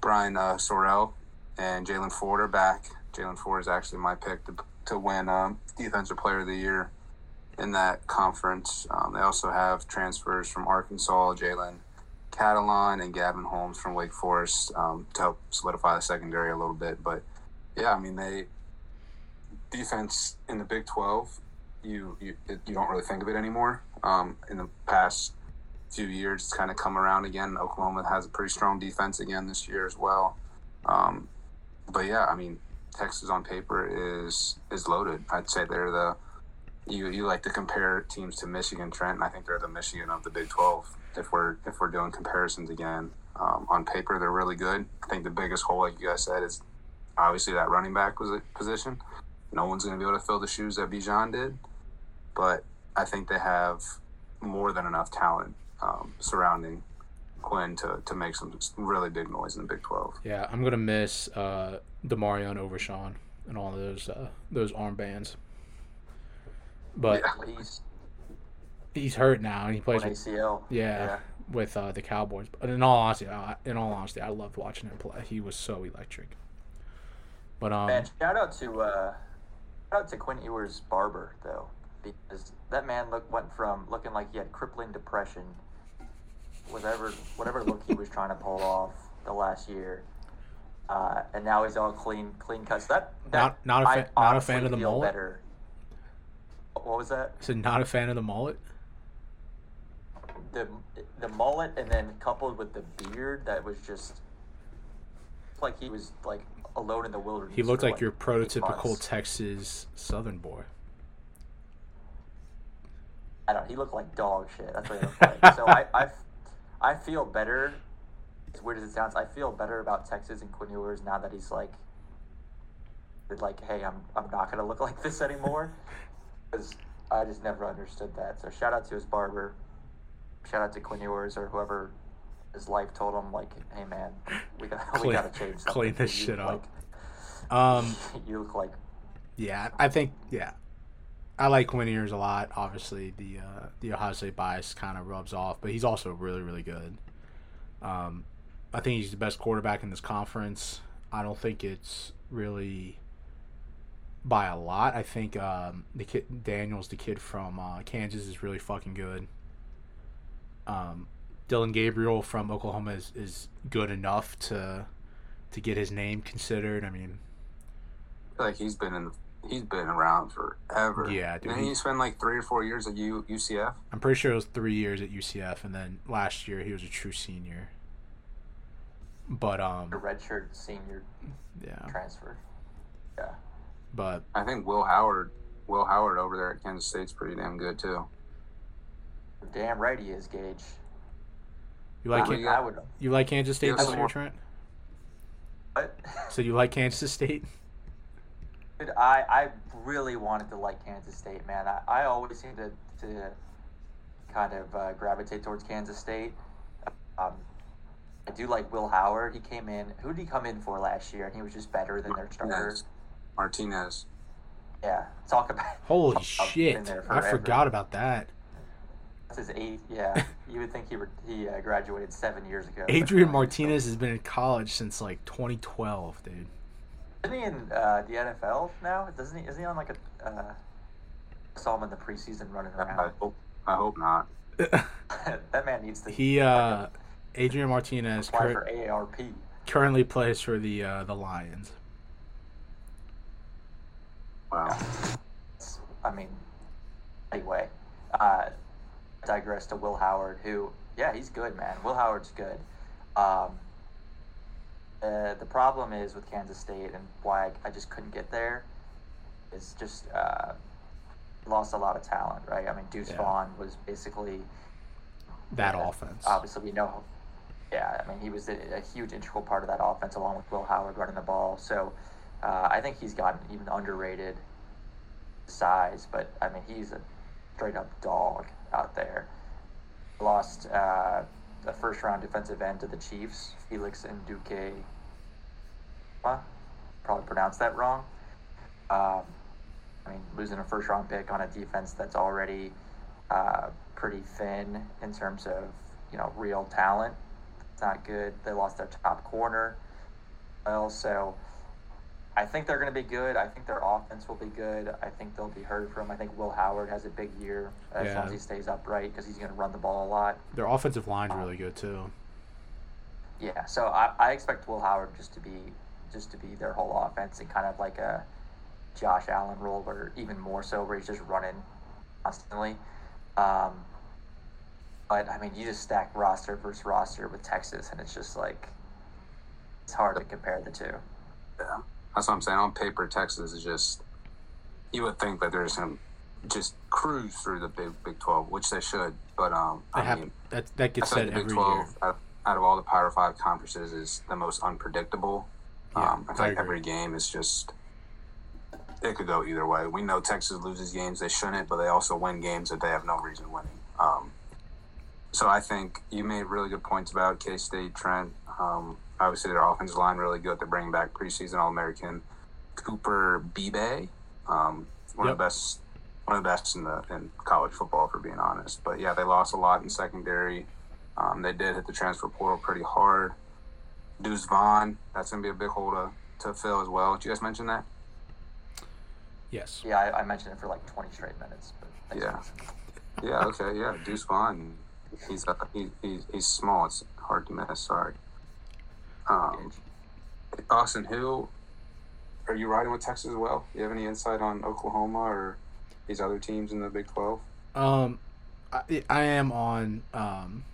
Barryn uh, Sorrell and Jaylan Ford are back. Jaylan Ford is actually my pick to, to win um, Defensive Player of the Year in that conference. Um, they also have transfers from Arkansas, Jalen Catalon and Gavin Holmes from Wake Forest um, to help solidify the secondary a little bit. But yeah, I mean they defense in the Big Twelve. You you you don't really think of it anymore. Um, in the past few years, it's kind of come around again. Oklahoma has a pretty strong defense again this year as well. Um, but yeah, I mean Texas on paper is is loaded. I'd say they're the you you like to compare teams to Michigan, Trent, and I think they're the Michigan of the Big Twelve. If we're if we're doing comparisons again, um, on paper they're really good. I think the biggest hole, like you guys said, is obviously that running back was a position. No one's going to be able to fill the shoes that Bijan did, but I think they have more than enough talent um, surrounding Quinn to, to make some really big noise in the Big Twelve. Yeah, I'm gonna miss uh, DeMarvion Overshown and all those uh, those armbands. But Yeah. He's he's hurt now, and he plays with ACL. yeah, with uh, the Cowboys. But in all honesty, I, in all honesty, I loved watching him play. He was so electric. But um, Man, shout out to uh, out to Quinn Ewers barber though, because that man look went from looking like he had crippling depression, whatever whatever look he was trying to pull off the last year, uh, and now he's all clean clean cuts. That, that Not- not a fa- not a fan of the mullet? Better. What was that? so not a fan of the mullet. The the mullet, and then coupled with the beard, that was just like he was like alone in the wilderness. He looked for, like your prototypical. Texas Southern boy. I don't. He looked like dog shit. That's what he looked like. so I, I, I feel better. As weird as it sounds, I feel better about Texas and Quinn Ewers now that he's like, like, hey, I'm I'm not gonna look like this anymore. Because I just never understood that. So shout out to his barber. Shout out to Quinn Ewers or whoever his life told him like, hey man, we got we Clean- gotta change something. clean this shit up. Um, Like, you look like yeah, I think yeah, I like Quinn Ewers a lot. Obviously, the uh, the Ohio State bias kind of rubs off, but he's also really really good. Um, I think he's the best quarterback in this conference. I don't think it's really by a lot. I think um, the kid Daniels, the kid from uh, Kansas, is really fucking good. Um, Dillon Gabriel from Oklahoma is, is good enough to to get his name considered. I mean, like he's been in he's been around forever. Yeah, dude, Didn't he- he spend like three or four years at U, UCF? I'm pretty sure it was three years at UCF, and then last year he was a true senior. But um, a redshirt senior yeah, transfer. Yeah. but I think Will Howard, Will Howard over there at Kansas State's pretty damn good too. Damn right he is, Gage. You like Kan- yeah. I would. you like Kansas State Give this year, Trent? But So you like Kansas State? dude, I I really wanted to like Kansas State, man. I, I always seem to to kind of uh, gravitate towards Kansas State. Um, I do like Will Howard. He came in. Who did he come in for last year? And he was just better than their starter. Martinez. Martinez. Yeah. Talk about. Holy shit! I forgot about that. That's his eighth. Yeah, you would think he re- he uh, graduated seven years ago. Adrian no, Martinez has been in college since like 2012, dude. Isn't he in uh, the NFL now? Doesn't he? Isn't he on like a? Uh, saw him in the preseason running I around. hope, I hope not. that man needs to he uh, Adrian Martinez apply cur- for AARP. currently plays for the uh, the Lions. Wow. I mean, anyway, uh, digress to Will Howard, who, yeah, he's good, man. Will Howard's good. Um, uh, the problem is with Kansas State and why I, I just couldn't get there is just uh, lost a lot of talent, right? I mean, Deuce Yeah. Vaughn was basically That uh, offense. Obviously, we know. Yeah, I mean, he was a, a huge integral part of that offense, along with Will Howard running the ball. So, uh, I think he's gotten even underrated size, but I mean, he's a straight up dog out there. Lost uh, the first round defensive end to the Chiefs, Felix Anudike. Probably pronounced that wrong. Um, I mean, losing a first round pick on a defense that's already uh, pretty thin in terms of you know real talent. It's not good. They lost their top corner. Well, so I think they're going to be good. I think their offense will be good. I think they'll be heard from. I think Will Howard has a big year as Yeah. long as he stays upright because he's going to run the ball a lot. Their offensive line's really good too. Yeah, so I, I expect Will Howard just to be just to be their whole offense and kind of like a Josh Allen role, or even more so, where he's just running constantly. Um, but I mean, you just stack roster versus roster with Texas, and it's just like it's hard to compare the two. Yeah. That's what I'm saying. On paper, Texas is just. You would think that they're just to just cruise through the Big Big 12, which they should. But um, They I have, mean, that that gets like said every 12, year. out, out of all the Power Five conferences, is the most unpredictable. Yeah, um, I feel I like agree. every game is just. It could go either way. We know Texas loses games they shouldn't, but they also win games that they have no reason winning. Um, so I think you made really good points about K State, Trent. Um, obviously, their offensive line really good. They're bringing back preseason All American Cooper Beebe, um, one Yep. of the best, one of the best in the in college football, for being honest. But yeah, they lost a lot in secondary. Um, they did hit the transfer portal pretty hard. Deuce Vaughn, that's gonna be a big hole to, to fill as well. Did you guys mention that? Yes. Yeah, I, I mentioned it for like 20 straight minutes. But Yeah. Yeah, okay, yeah. Deuce Vaughn, he's uh, he, he's he's small. It's hard to miss. Sorry. Um, Austin, who are you riding with Texas as well? Do you have any insight on Oklahoma or these other teams in the Big Twelve? Um, I, I am on um,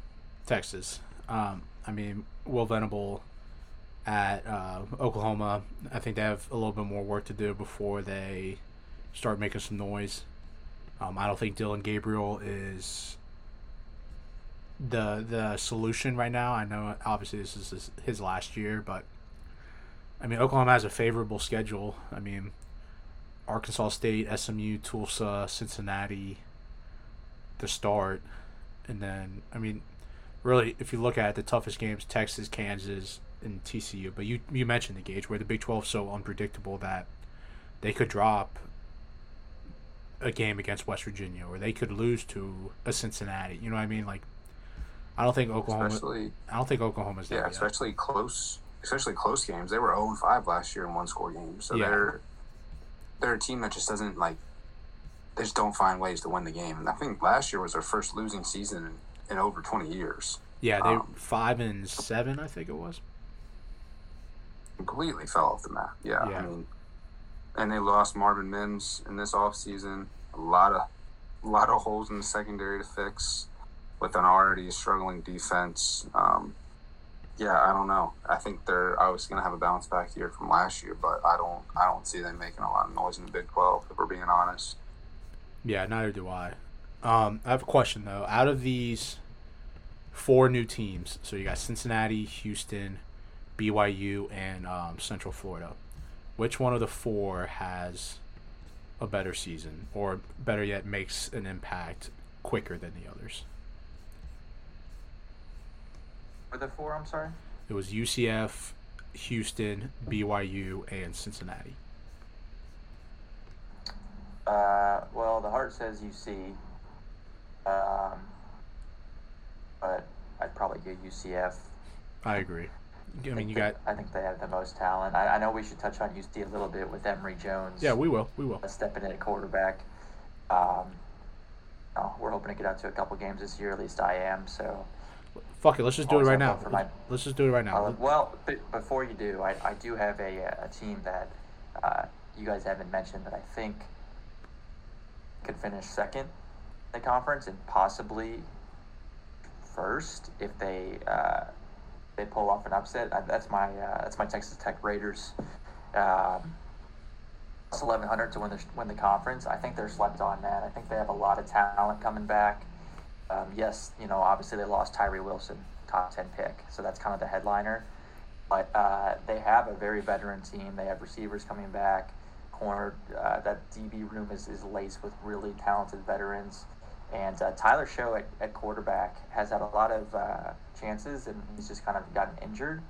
Texas. Um, I mean, Will Venable at uh, Oklahoma. I think they have a little bit more work to do before they start making some noise. Um, I don't think Dillon Gabriel is the the solution right now. I know obviously this is his, his last year, but I mean Oklahoma has a favorable schedule. I mean Arkansas State, SMU, Tulsa, Cincinnati to start, and then I mean really if you look at it, the toughest games Texas, Kansas, and TCU. But you you mentioned the gauge where the Big Twelve is so unpredictable that they could drop a game against West Virginia or they could lose to a Cincinnati. You know what I mean? Like I don't think Oklahoma. Especially I don't think Oklahoma's there yeah, yet. especially close, especially close games. They were zero and five last year in one score games, so Yeah. they're they're a team that just doesn't like. They just don't find ways to win the game. And I think last year was their first losing season in, in over twenty years. Yeah, they Um, five and seven, I think it was. completely fell off the map. Yeah, Yeah. I mean, and they lost Marvin Mims in this offseason. A lot of, a lot of holes in the secondary to fix, with an already struggling defense. Um, yeah, I don't know. I think they're obviously going to have a bounce back year from last year, but I don't, I don't see them making a lot of noise in the Big Twelve. If we're being honest. Yeah, neither do I. Um, I have a question though. Out of these four new teams, so you got Cincinnati, Houston, BYU, and um, Central Florida. Which one of the four has a better season, or better yet, makes an impact quicker than the others? Were there four? I'm sorry. It was UCF, Houston, BYU, and Cincinnati. Uh, well, the heart says UC. Um, TCU, UCF. I agree. I mean, think you they- got. I think they have the most talent. I, I know we should touch on UC a little bit with Emory Jones. Yeah, we will. We will. stepping in at quarterback. Um, oh, we're hoping to get out to a couple games this year. At least I am. So, Fuck it. Let's just do it right now. my- Let's just do it right now. uh, well, b- before you do, I, I do have a, a team that uh, you guys haven't mentioned that I think could finish second in the conference and possibly first if they uh, they pull off an upset. Uh, that's my uh, that's my Texas Tech Raiders. Um, it's eleven hundred to win the win the conference. I think they're slept on, man. I think they have a lot of talent coming back. Um, yes, you know, obviously they lost Tyree Wilson, top ten pick, so that's kind of the headliner. But uh, they have a very veteran team. They have receivers coming back. Corner uh, that DB room is, is laced with really talented veterans. And uh, Tyler Shough at, at quarterback has had a lot of uh, chances, and he's just kind of gotten injured.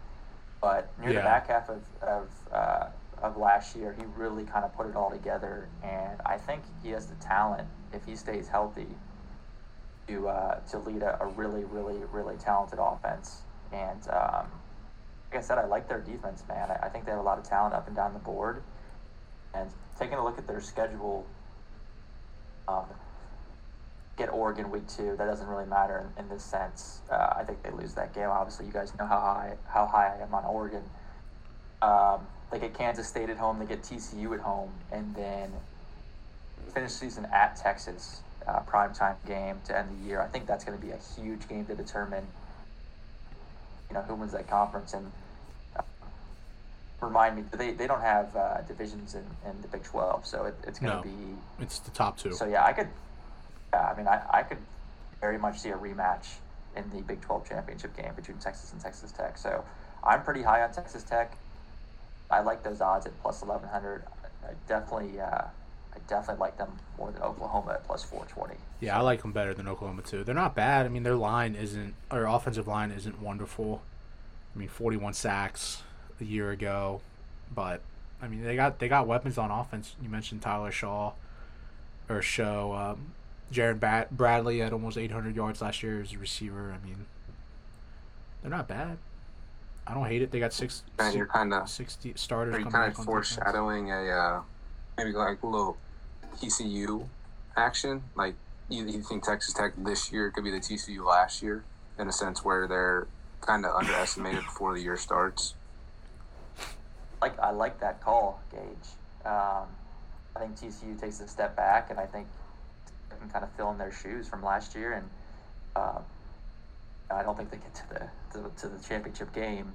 But near Yeah. the back half of of, uh, of last year, he really kind of put it all together. And I think he has the talent, if he stays healthy, to uh, to lead a, a really, really, really talented offense. And um, like I said, I like their defense, man. I, I think they have a lot of talent up and down the board. And taking a look at their schedule, um, get Oregon week two. That doesn't really matter in, in this sense. Uh, I think they lose that game. Obviously, you guys know how high how high I am on Oregon. Um, they get Kansas State at home. They get TCU at home, and then finish season at Texas. Uh, primetime game to end the year. I think that's going to be a huge game to determine, you know, who wins that conference. And uh, remind me, they, they don't have uh, divisions in, in the Big 12, so it, it's going No. to be It's the top two. so yeah, I could. Yeah, I mean, I, I could very much see a rematch in the Big Twelve championship game between Texas and Texas Tech. So I'm pretty high on Texas Tech. I like those odds at plus eleven hundred. I definitely, uh, I definitely like them more than Oklahoma at plus four twenty. Yeah, I like them better than Oklahoma too. They're not bad. I mean, their line isn't, or offensive line isn't wonderful. I mean, 41 sacks a year ago, but I mean, they got they got weapons on offense. You mentioned Tyler Shaw, or Show. Um, Jaron Bat- Bradley had almost 800 yards last year as a receiver. I mean, they're not bad. I don't hate it. They got six, And you're kind of 60 starters are you coming kind of on defense. foreshadowing a uh, maybe like a little TCU action? Like you, you think Texas Tech this year could be the TCU last year in a sense where they're kind of underestimated before the year starts. Like I like that call, Gage. Um, I think TCU takes a step back, and I think they can kind of fill in their shoes from last year. And um, I don't think they get to the to, to the championship game,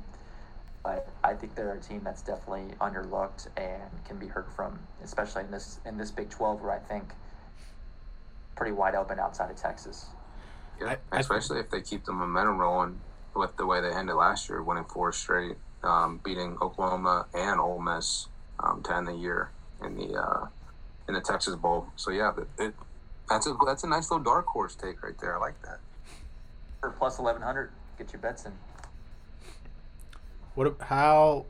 but I think they're a team that's definitely underlooked and can be heard from, especially in this in this Big Twelve, where I think pretty wide open outside of Texas. Yeah, I- I- especially if they keep the momentum rolling with the way they ended last year, winning four straight, um, beating Oklahoma and Ole Miss um, to end the year in the uh, in the Texas Bowl. So yeah, it, it, that's a that's a nice little dark horse take right there. I like that. For plus eleven hundred, get your bets in. What? How?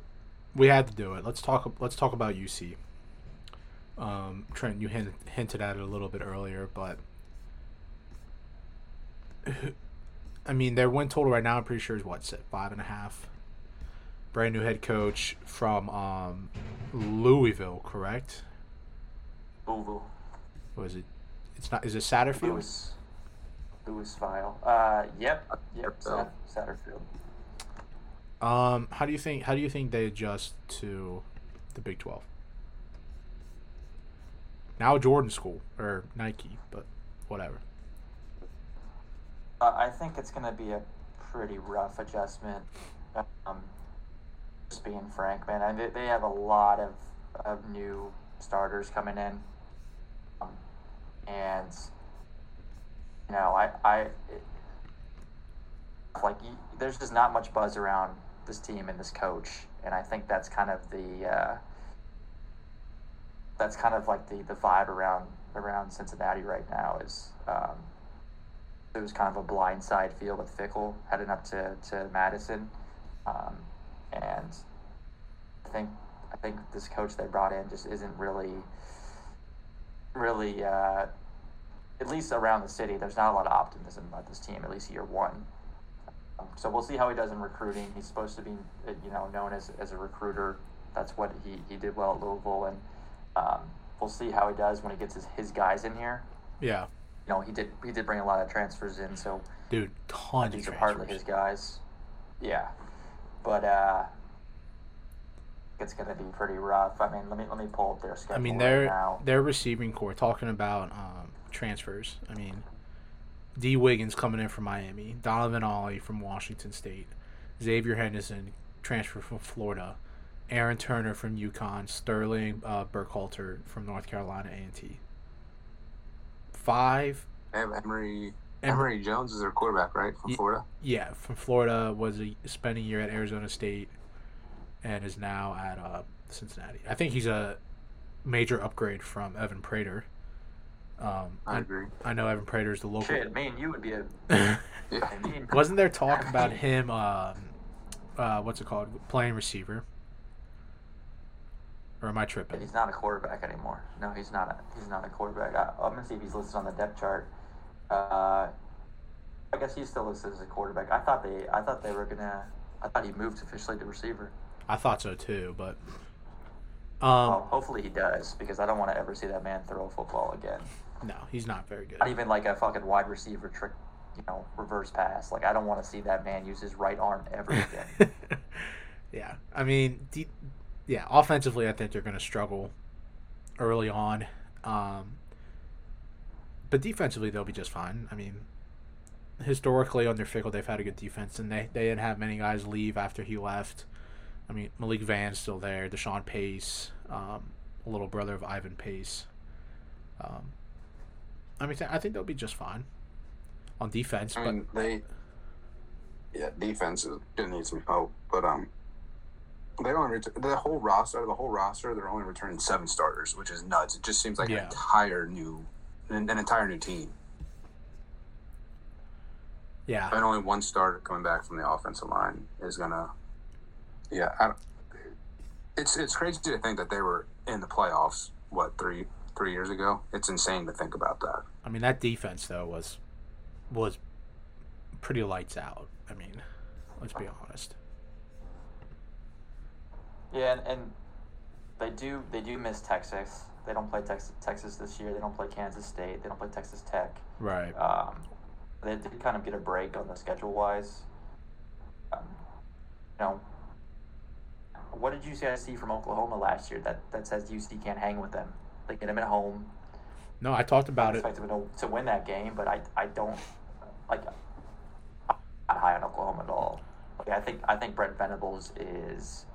We had to do it. Let's talk. Let's talk about UC. Um, Trent, you hint, hinted at it a little bit earlier, but I mean, their win total right now, I'm pretty sure is what, set five and a half. Brand new head coach from um, Louisville, correct? Louisville, Was it? It's not. Is it Satterfield? Louis, Louis File. Uh, yep, yep, So- Sat- Satterfield. Um, how do you think? How do you think they adjust to the Big Twelve? Now Jordan School or Nike, but whatever. Uh, I think it's going to be a pretty rough adjustment. Um, just being frank, man, I, they, have a lot of, of new starters coming in, um, and you know, I, I it, like there's just not much buzz around this team and this coach, and I think that's kind of the uh, that's kind of like the, the vibe around around Cincinnati right now is. Um, it was kind of a blindside feel with Fickell heading up to, to Madison. Um, and I think I think this coach they brought in just isn't really really uh, at least around the city. There's not a lot of optimism about this team. At least year one. So we'll see how he does in recruiting. He's supposed to be, uh, you know, known as, as a recruiter. That's what he, he did well at Louisville, and um, we'll see how he does when he gets his, his guys in here. Yeah, You know, he did he did bring a lot of transfers in, so dude, tons of these are partly his guys. Yeah, but uh, it's gonna be pretty rough. I mean, let me let me pull up their schedule I mean, right their now. their receiving core. Talking about um, transfers. I mean, Dee Wiggins coming in from Miami, Donovan Ollie from Washington State, Xzavier Henderson transfer from Florida, Aaron Turner from UConn, Sterling uh, Burkhalter from North Carolina A and T. Five. They have Emory. Emory Jones is their quarterback, right, from Ye- Florida. Yeah, from Florida was a spent a year at Arizona State, and is now at uh, Cincinnati. I think he's a major upgrade from Evan Prater. Um, I agree. I know Evan Prater is the local. Shit, me and you would be a. Yeah. Wasn't there talk about him? Um, uh, what's it called? Playing receiver. Or am I tripping? He's not a quarterback anymore. No, he's not. A, he's not a quarterback. I, I'm gonna see if he's listed on the depth chart. Uh, I guess he's still listed as a quarterback. I thought they. I thought they were gonna. I thought he moved officially to receiver. I thought so too, but um, hopefully he does because I don't want to ever see that man throw a football again. No, he's not very good. Not even like a fucking wide receiver trick, you know, reverse pass. Like I don't want to see that man use his right arm ever again. yeah, I mean, de- yeah, offensively, I think they're going to struggle early on, um, but defensively, they'll be just fine. I mean, historically under Fickell, they've had a good defense, and they they didn't have many guys leave after he left. I mean, Malik Vann's still there, Deshawn Pace, um, little brother of Ivan Pace. Um, I mean, I think they'll be just fine on defense, I but mean, they. Yeah, defense is gonna need some help, but um, they only ret- the whole roster. The whole roster, they're only returning seven starters, which is nuts. It just seems like Yeah. an entire new, an, an entire new team, yeah, and only one starter coming back from the offensive line is gonna. Yeah, I don't, it's it's crazy to think that they were in the playoffs. What three three years ago? It's insane to think about that. I mean that defense though was was pretty lights out. I mean, let's be honest. yeah, and, and they do they do miss Texas. They don't play Texas Texas this year. They don't play Kansas State. They don't play Texas Tech. Right. Um, they did kind of get a break on the schedule wise. Um, you know, what did you guys see from Oklahoma last year that, that says UC can't hang with them? They get them at home. No, I talked I about it. expect them to, to win that game, but I, I don't like. I'm not high on Oklahoma at all. Like I think I think Brent Venables is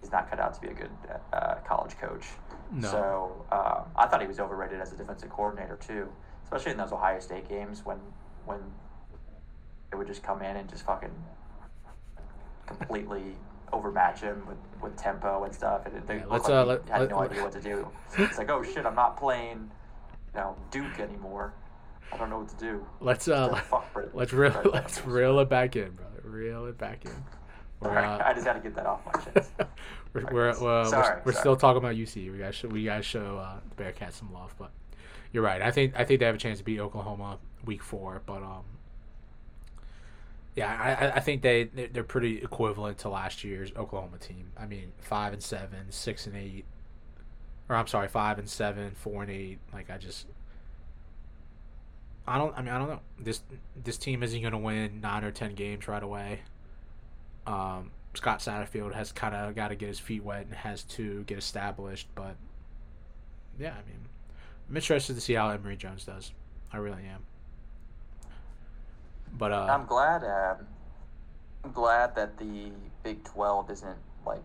he's not cut out to be a good uh, college coach. No. So um, I thought he was overrated as a defensive coordinator too, especially in those Ohio State games when when they would just come in and just fucking completely overmatch him with, with tempo and stuff, and they Yeah, let's, like uh, let- had let- no idea what to do. It's like, oh shit, I'm not playing, you know, Duke anymore. I don't know what to do. Let's uh, Brent- let's reel Brent let's reel it back in, brother. Reel it back in. We're, uh, I just had to get that off my chest. we're, we're, Sorry, we're, sorry, we're still talking about UC. We guys show we guys show uh, the Bearcats some love, but you're right. I think I think they have a chance to beat Oklahoma week four, but um, yeah, I, I- think they they're they're pretty equivalent to last year's Oklahoma team. I mean, five and seven, six and eight, or I'm sorry, five and seven, four and eight. Like I just. I don't. I mean, I don't know. This this team isn't going to win nine or ten games right away. Um, Scott Satterfield has kind of got to get his feet wet and has to get established. But yeah, I mean, I'm interested to see how Emory Jones does. I really am. But uh, I'm glad. Um, I'm glad that the Big Twelve isn't like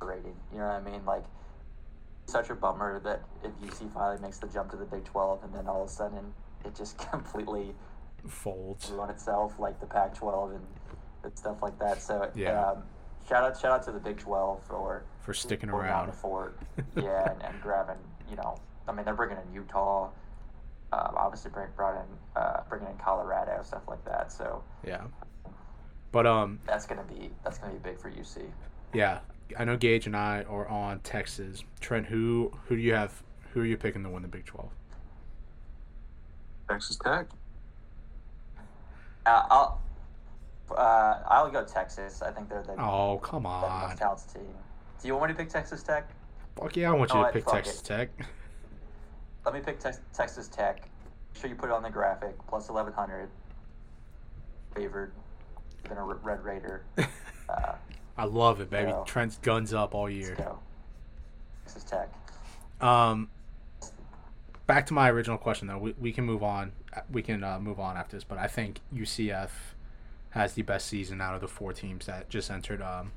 rated. You know what I mean? Like, such a bummer that if UC finally makes the jump to the Big Twelve, and then all of a sudden it just completely folds. on itself like the Pac-12 and, and stuff like that. So Yeah. um, shout out, shout out to the Big 12 for For sticking around. fort. yeah, and, and grabbing. You know, I mean, they're bringing in Utah. Um, obviously, bring, brought in uh, bringing in Colorado, stuff like that. So Yeah. But um, that's gonna be that's gonna be big for UC. yeah, I know Gage and I are on Texas. Trent, who who do you have? Who are you picking to win the Big Twelve? Texas Tech. Uh, I'll uh, I'll go Texas. I think they're the, Oh, come the on. most talented team. Do you want me to pick Texas Tech? Fuck yeah, I want you No, to I- pick Texas it. Tech. Let me pick Tex Texas Tech. Make sure you put it on the graphic. Plus eleven hundred. Favored. Been a R- Red Raider. Uh, I love it, baby. Yeah. Trent's guns up all let's year. go. Texas Tech. Um, back to my original question though. We, we can move on. We can uh, move on after this, but I think UCF has the best season out of the four teams that just entered. Um,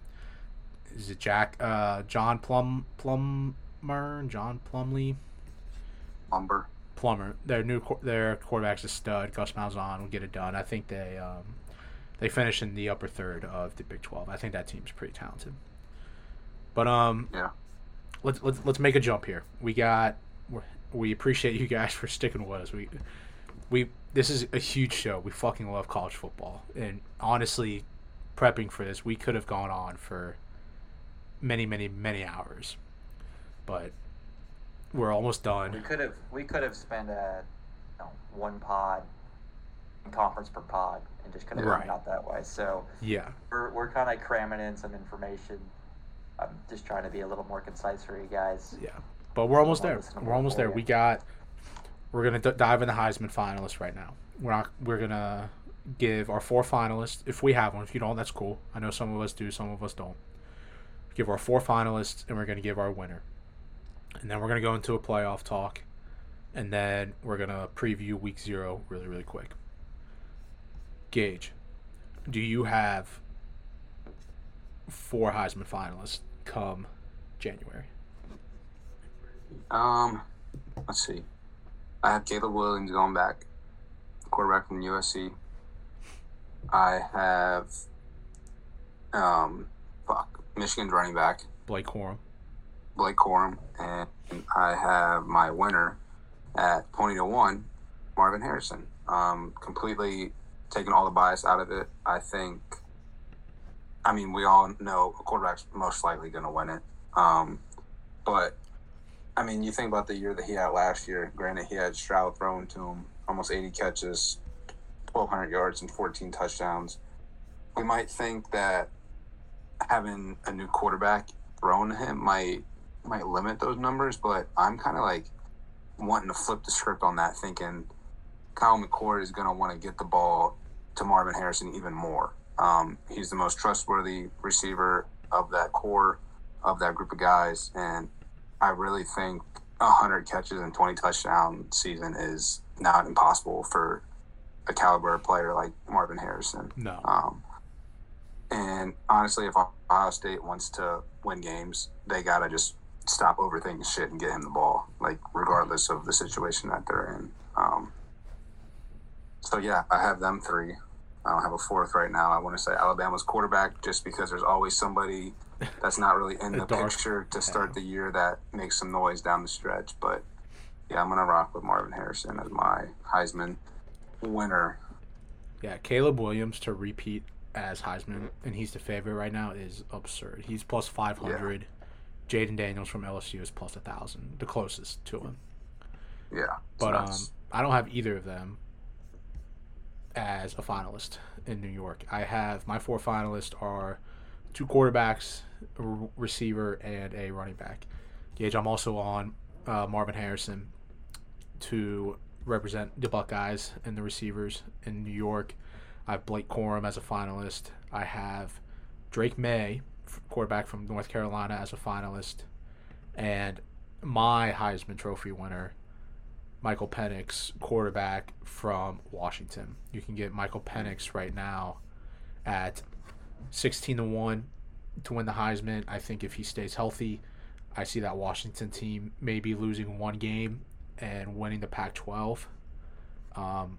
is it Jack, uh, John Plum, Plummer, John Plumlee, Lumber. Plummer? Their new their quarterback's a stud. Gus Malzahn will get it done. I think they um, they finish in the upper third of the Big Twelve. I think that team's pretty talented. But um, Yeah. let's let's let's make a jump here. We got we appreciate you guys for sticking with us. We we this is a huge show. We fucking love college football, and honestly, prepping for this, we could have gone on for many many many hours, but we're almost done. We could have we could have spent a you know, one pod conference per pod and just could have Right. out that way. So Yeah, we're we're kind of cramming in some information. I'm just trying to be a little more concise for you guys. yeah, but we're almost there. We're almost there. you. We got. We're gonna d- dive in the Heisman finalists right now. We're not. We're gonna give our four finalists if we have one. If you don't, that's cool. I know some of us do, some of us don't. Give our four finalists, and we're gonna give our winner. And then we're gonna go into a playoff talk, and then we're gonna preview week zero really, really quick. Gage, do you have four Heisman finalists come January? Um, let's see. I have Caleb Williams going back, quarterback from USC. I have, um, fuck, Michigan's running back, Blake Corum. Blake Corum, and I have my winner at twenty to one, Marvin Harrison. Um, completely taking all the bias out of it. I think. I mean, we all know a quarterback's most likely going to win it. Um, but I mean, you think about the year that he had last year. Granted, he had Stroud thrown to him almost 80 catches, 1,200 yards, and 14 touchdowns. We might think that having a new quarterback thrown to him might might limit those numbers, but I'm kind of like wanting to flip the script on that, thinking Kyle McCord is going to want to get the ball to Marvin Harrison even more. Um, he's the most trustworthy receiver of that core of that group of guys, and I really think hundred catches and twenty touchdown season is not impossible for a caliber player like Marvin Harrison. No. Um, and honestly, if Ohio State wants to win games, they gotta just stop overthinking shit and get him the ball, like regardless of the situation that they're in. Um, so yeah, I have them three. I don't have a fourth right now. I want to say Alabama's quarterback, just because there's always somebody that's not really in the Dark. picture to start the year that makes some noise down the stretch. But yeah, I'm gonna rock with Marvin Harrison as my Heisman winner. Yeah, Caleb Williams to repeat as Heisman, and he's the favorite right now, is absurd. He's plus 500. Jayden Daniels from LSU is plus a 1,000, the closest to him. Yeah, But um. I don't have either of them as a finalist in New York. I have my four finalists are two quarterbacks, a receiver, and a running back. Gage, I'm also on uh, Marvin Harrison to represent the Buckeyes and the receivers in New York. I have Blake Corum as a finalist. I have Drake Maye, quarterback from North Carolina, as a finalist, and my Heisman Trophy winner, Michael Penix, quarterback from Washington. You can get Michael Penix right now at 16 to 1 to win the Heisman. I think if he stays healthy, I see that Washington team maybe losing one game and winning the Pac 12. Um,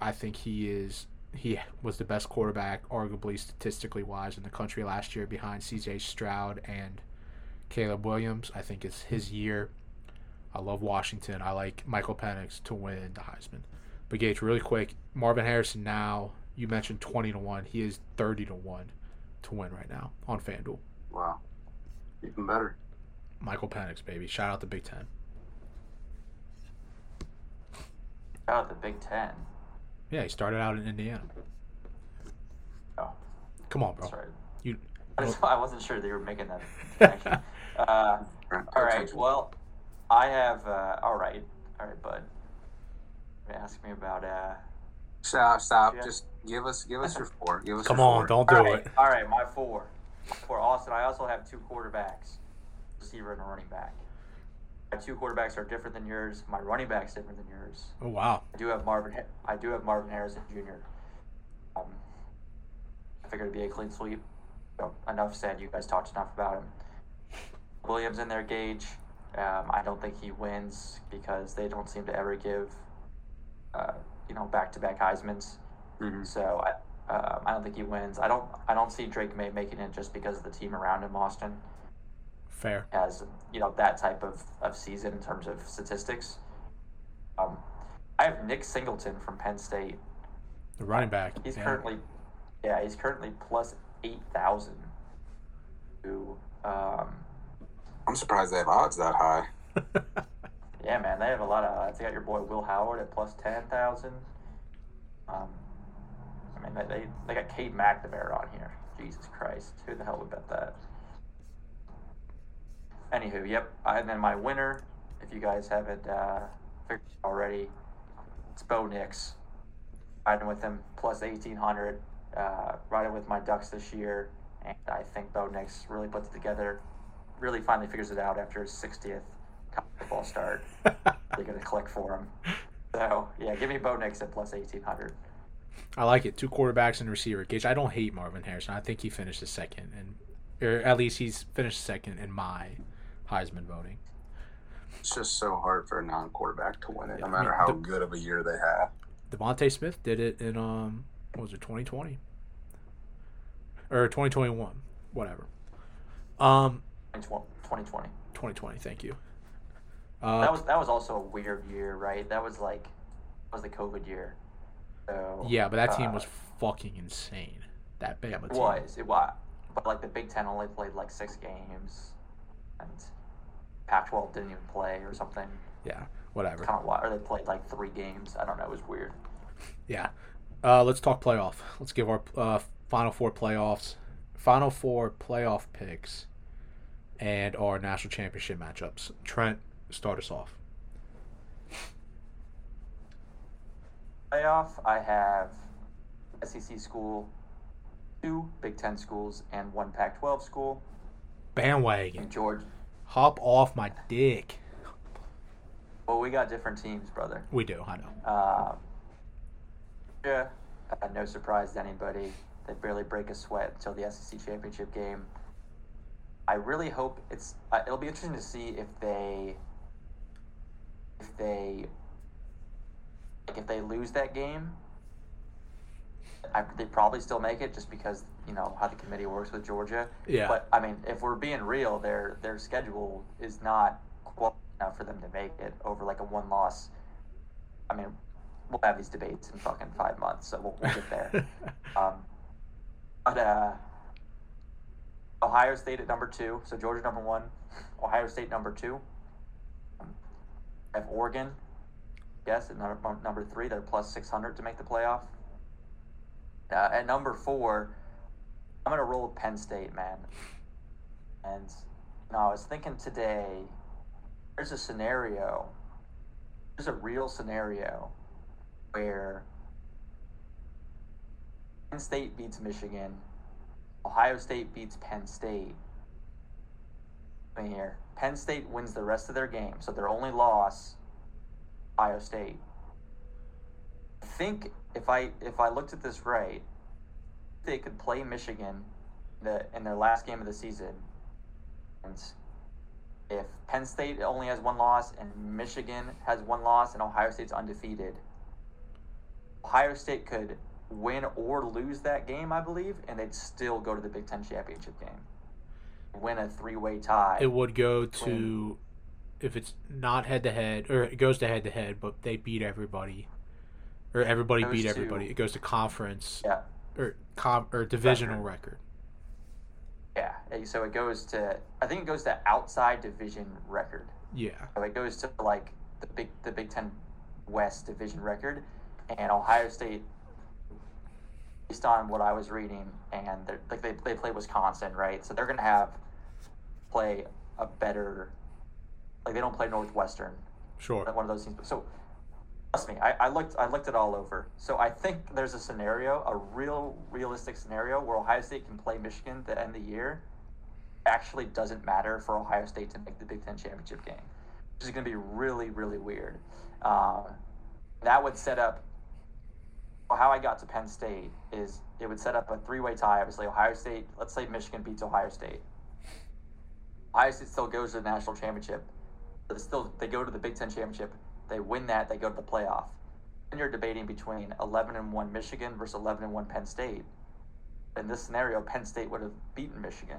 I think he is. He was the best quarterback, arguably statistically wise, in the country last year behind CJ Stroud and Caleb Williams. I think it's his year. I love Washington. I like Michael Penix to win the Heisman. But Gage, really quick, Marvin Harrison now, you mentioned 20 to 1. He is 30 to 1 to win right now on FanDuel. Wow. Even better. Michael Penix, baby. Shout out the Big Ten. Shout out the Big Ten. Yeah, he started out in Indiana. Oh, Come on, bro. that's right. You. I, just, I wasn't sure they were making that connection. uh, all right. Well, I have. Uh, all right. All right, bud. Ask me about. Uh, Stop, stop. Yeah. Just give us, give us your four. Give us. Come your on, four. don't do all right. it. All right. My four. For Austin, I also have two quarterbacks, receiver and a running back. My two quarterbacks are different than yours. My running back's different than yours. Oh wow. I do have Marvin. Ha- I do have Marvin Harrison Jr. Um, I figured it'd be a clean sweep. So enough said. You guys talked enough about him. Williams in there, Gage. Um, I don't think he wins because they don't seem to ever give, uh, you know, back-to-back Heisman's. Mhm. So I, um, I don't think he wins. I don't. I don't see Drake Maye making it just because of the team around him. Austin Fair. has you know that type of, of season in terms of statistics. Um, I have Nick Singleton from Penn State. The running back. He's yeah. currently, yeah, he's currently plus eight thousand. Who, um, I'm surprised they have odds that high. yeah, man, they have a lot of odds. They got your boy Will Howard at plus ten thousand. Um, I mean, they, they they got Cade McNamara on here. Jesus Christ, who the hell would bet that? Anywho, yep. And then my winner, if you guys haven't uh, figured it out already, it's Bo Nix. Riding with him plus eighteen hundred. Uh, riding with my Ducks this year, and I think Bo Nix really puts it together. Really finally figures it out after his sixtieth college football start. They're gonna click for him. So yeah, give me Bo Nix at plus eighteen hundred. I like it. Two quarterbacks and receiver. Gage, I don't hate Marvin Harrison. I think he finished second, and or at least he's finished second in my Heisman voting. It's just so hard for a non-quarterback to win it, Yeah, no I mean, matter how the- good of a year they have. DeVonta Smith did it in um, what was it, 2020 or 2021, whatever. Um, 2020. 2020. Thank you. Uh, That was that was also a weird year, right? That was like was the COVID year. So yeah, but that team uh, was fucking insane. That Bama It team. was it was, but like the Big Ten only played like six games, and Pac-12 didn't even play or something. Yeah, whatever. Kind of. Or they played like three games. I don't know. It was weird. Yeah. Uh, let's talk playoff. Let's give our uh, final four playoffs, final four playoff picks, and our national championship matchups. Trent, start us off. Playoff. I have SEC school, two Big Ten schools, and one Pac-12 school. Bandwagon. And George. Hop off my dick. Well, we got different teams, brother. We do, I know. Um, yeah, uh, no surprise to anybody. They barely break a sweat until the SEC championship game. I really hope it's. Uh, it'll be interesting to see if they, if they, like if they lose that game. I, they probably still make it just because you know how the committee works with Georgia. Yeah. But I mean, if we're being real, their their schedule is not quality enough for them to make it over like a one loss. I mean, we'll have these debates in fucking five months, so we'll, we'll get there. um, but uh, Ohio State at number two, so Georgia number one, Ohio State number two. Um, I have Oregon, yes, at number, number three. They're plus six hundred to make the playoff. Uh, at number four, I'm gonna roll with Penn State, man. And you know, I was thinking today, there's a scenario, there's a real scenario where Penn State beats Michigan, Ohio State beats Penn State. Right here, Penn State wins the rest of their game, so their only loss, Ohio State. I think if I if I looked at this right, they could play Michigan the in their last game of the season, and if Penn State only has one loss and Michigan has one loss and Ohio State's undefeated, Ohio State could win or lose that game, I believe, and they'd still go to the Big Ten championship game, win a three-way tie. It would go to, if it's not head to head, or it goes to head to head, but they beat everybody, or everybody beat to- everybody. It goes to conference. Yeah, or com or divisional record. yeah. So it goes to I think it goes to outside division record. Yeah. So it goes to like the big the Big Ten West division record, and Ohio State, based on what I was reading, and they're- like they they play Wisconsin, right? So they're gonna have play a better, like they don't play Northwestern, Sure. one of those teams. So trust me, I, I looked I looked it all over. So I think there's a scenario, a real realistic scenario where Ohio State can play Michigan at the end of the year. Actually, doesn't matter for Ohio State to make the Big Ten championship game, which is going to be really really weird. Um, that would set up. How I got to Penn State is it would set up a three-way tie. Obviously, Ohio State. Let's say Michigan beats Ohio State. Ohio State still goes to the national championship. But still, they go to the Big Ten championship. They win that. They go to the playoff. Then you're debating between 11 and one Michigan versus 11 and one Penn State. In this scenario, Penn State would have beaten Michigan.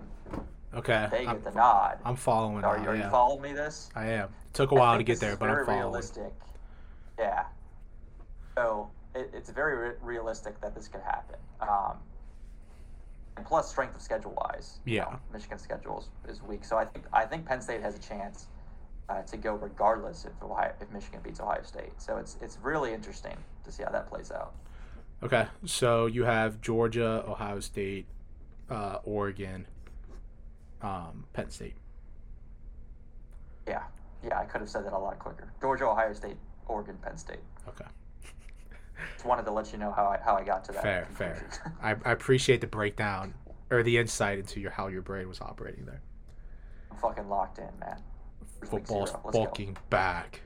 Okay. They I'm, get the nod. I'm following. Are you, are yeah. you following me? This I am. It Took a while to get there, but I'm very following. realistic. Yeah. So it, it's very re- realistic that this could happen. Um, and plus, strength of schedule wise, you Yeah. know, Michigan's schedule is, is weak. So I think I think Penn State has a chance uh, to go regardless if Ohio, if Michigan beats Ohio State. So it's it's really interesting to see how that plays out. Okay, so you have Georgia, Ohio State, uh, Oregon, um, Penn State. Yeah, yeah, I could have said that a lot quicker. Georgia, Ohio State, Oregon, Penn State. Okay, Just wanted to let you know how I how I got to that. fair, fair. I, I appreciate the breakdown or the insight into your how your brain was operating there. I'm fucking locked in, man. Football's. Let's go. back.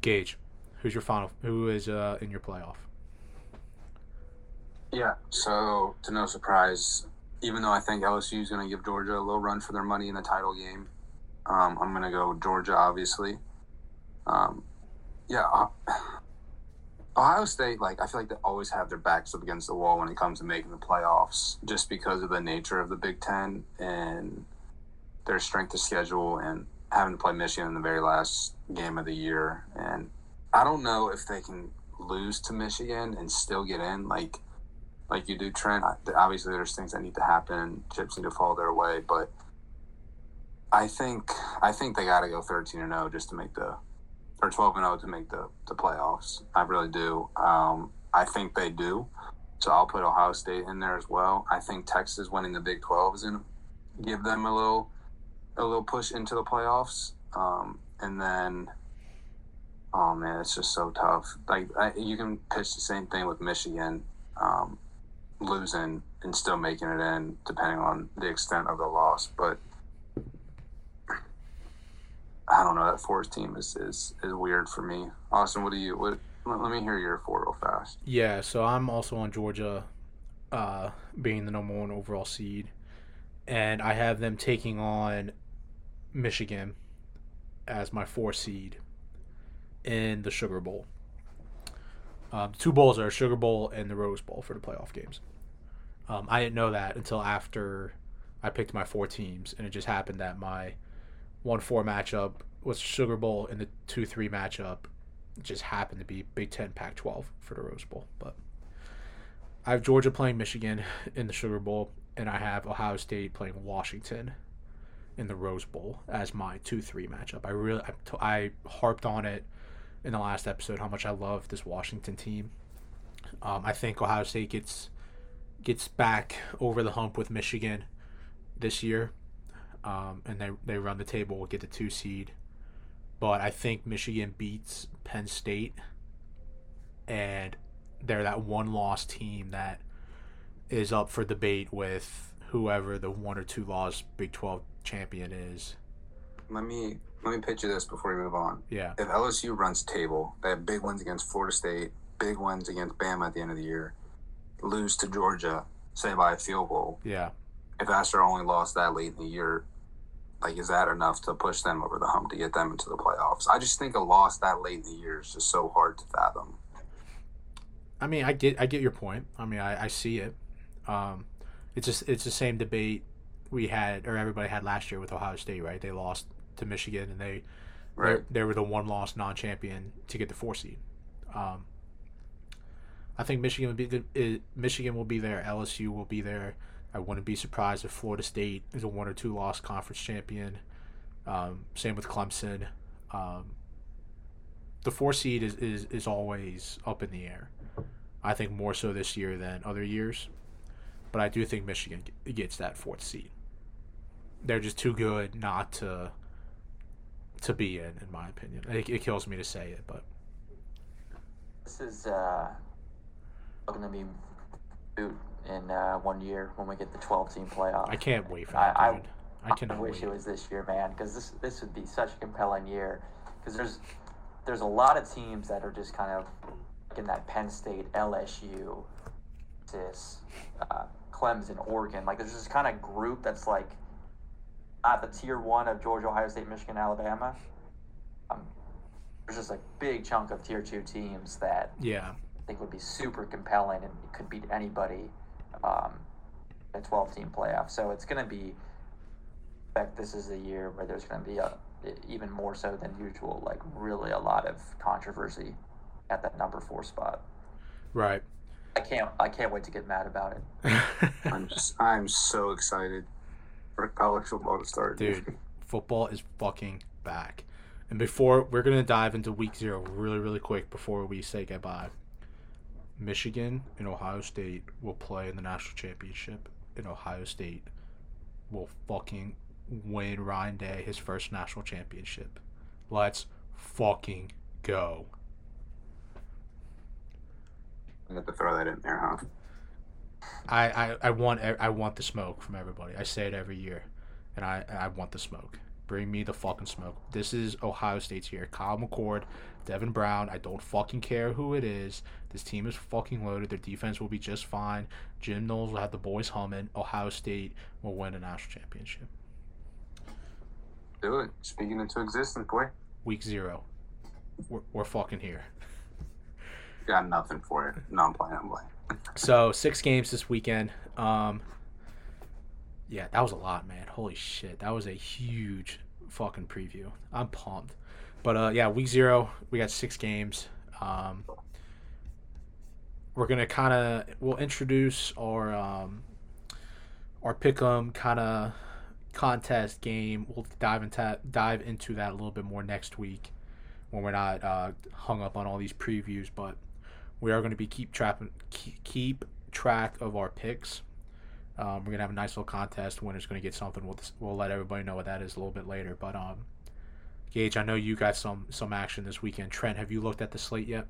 Gage, who's your final? Who is uh, in your playoff? Yeah. So to no surprise, even though I think LSU is going to give Georgia a little run for their money in the title game, um, I'm going to go Georgia. Obviously. Um, yeah. uh, Ohio State, like I feel like they always have their backs up against the wall when it comes to making the playoffs, just because of the nature of the Big Ten and their strength of schedule and having to play Michigan in the very last game of the year. And I don't know if they can lose to Michigan and still get in. Like like you do, Trent. Obviously, there's things that need to happen. Chips need to fall their way, but I think I think they got to go 13 and 0 just to make the or 12 and 0 to make the the playoffs. I really do. Um, I think they do. So I'll put Ohio State in there as well. I think Texas winning the Big 12 is going to give them a little a little push into the playoffs. Um, and then, oh man, it's just so tough. Like I, you can pitch the same thing with Michigan um, losing and still making it in, depending on the extent of the loss. But I don't know. That fourth team is is, is weird for me. Austin, what do you? What? Let, me hear your four real fast. Yeah, so I'm also on Georgia, uh, being the number one overall seed, and I have them taking on Michigan as my four seed in the Sugar Bowl. Um, two bowls are Sugar Bowl and the Rose Bowl for the playoff games. Um, I didn't know that until after I picked my four teams, and it just happened that my one four matchup was Sugar Bowl, and the two three matchup just happened to be Big Ten Pac 12 for the Rose Bowl. But I have Georgia playing Michigan in the Sugar Bowl, and I have Ohio State playing Washington in the Rose Bowl as my 2 3 matchup. I really I, t- I harped on it in the last episode how much I love this Washington team. Um, I think Ohio State gets gets back over the hump with Michigan this year, um, and they they run the table, get the two seed but I think Michigan beats Penn State, and they're that one loss team that is up for debate with whoever the one or two loss Big Twelve champion is. Let me let me pitch you this before we move on. Yeah, If LSU runs table, they have big wins against Florida State, big wins against Bama at the end of the year, lose to Georgia, say by a field goal. yeah, If their only lost that late in the year, like is that enough to push them over the hump to get them into the playoffs? I just think a loss that late in the year is just so hard to fathom. I mean, I get I get your point. I mean, I, I see it. Um, it's just it's the same debate we had or everybody had last year with Ohio State, right? They lost to Michigan, and they Right. They, they were the one loss non champion to get the four seed. Um, I think Michigan would be the, uh, Michigan will be there. LSU will be there. I wouldn't be surprised if Florida State is a one or two loss conference champion. Um, same with Clemson. Um, the four seed is, is is always up in the air. I think more so this year than other years, but I do think Michigan gets that fourth seed. They're just too good not to to be in, in my opinion. It, it kills me to say it, but This is uh, going to be boot in uh, one year when we get the 12 team playoff. I can't wait for I- that, I- dude. I, cannot I wish wait. it was this year, man, because this this would be such a compelling year. Because there's there's a lot of teams that are just kind of in that Penn State, LSU, this uh, Clemson, Oregon. Like there's this kind of group that's like at the tier one of Georgia, Ohio State, Michigan, Alabama. Um, there's just a big chunk of tier two teams that Yeah, I think would be super compelling and could beat anybody um, in a 12 team playoff. So it's going to be, in fact, this is the year where there's going to be a, even more so than usual, like really a lot of controversy at that number four spot. right. I can't, I can't wait to get mad about it. I'm just I'm so excited for college football to start. Dude, football is fucking back. And before we're gonna dive into week zero really, really quick before we say goodbye. Michigan and Ohio State will play in the national championship, and Ohio State will fucking win Ryan Day his first national championship. Let's fucking go. I have to throw that in there, huh? I, I, I want I want the smoke from everybody. I say it every year, and I I want the smoke. Bring me the fucking smoke. This is Ohio State's year. Kyle McCord, Devin Brown. I don't fucking care who it is. This team is fucking loaded. Their defense will be just fine. Jim Knowles will have the boys humming. Ohio State will win a national championship. Do it. Speaking into existence, boy. Week zero. We're, we're fucking here. Got nothing for it. No, I'm playing. I'm playing. So six games this weekend. Um, yeah, that was a lot, man. Holy shit, that was a huge fucking preview. I'm pumped. But uh, yeah, week zero, we got six games. Um, we're gonna kind of we'll introduce our um, our pick'em kind of contest game. We'll dive into dive into that a little bit more next week when we're not uh, hung up on all these previews, but we are going to be keep keep, keep track of our picks. Um, we're gonna have a nice little contest. Winner's gonna get something. We'll we'll let everybody know what that is a little bit later. But um, Gage, I know you got some some action this weekend. Trent, have you looked at the slate yet?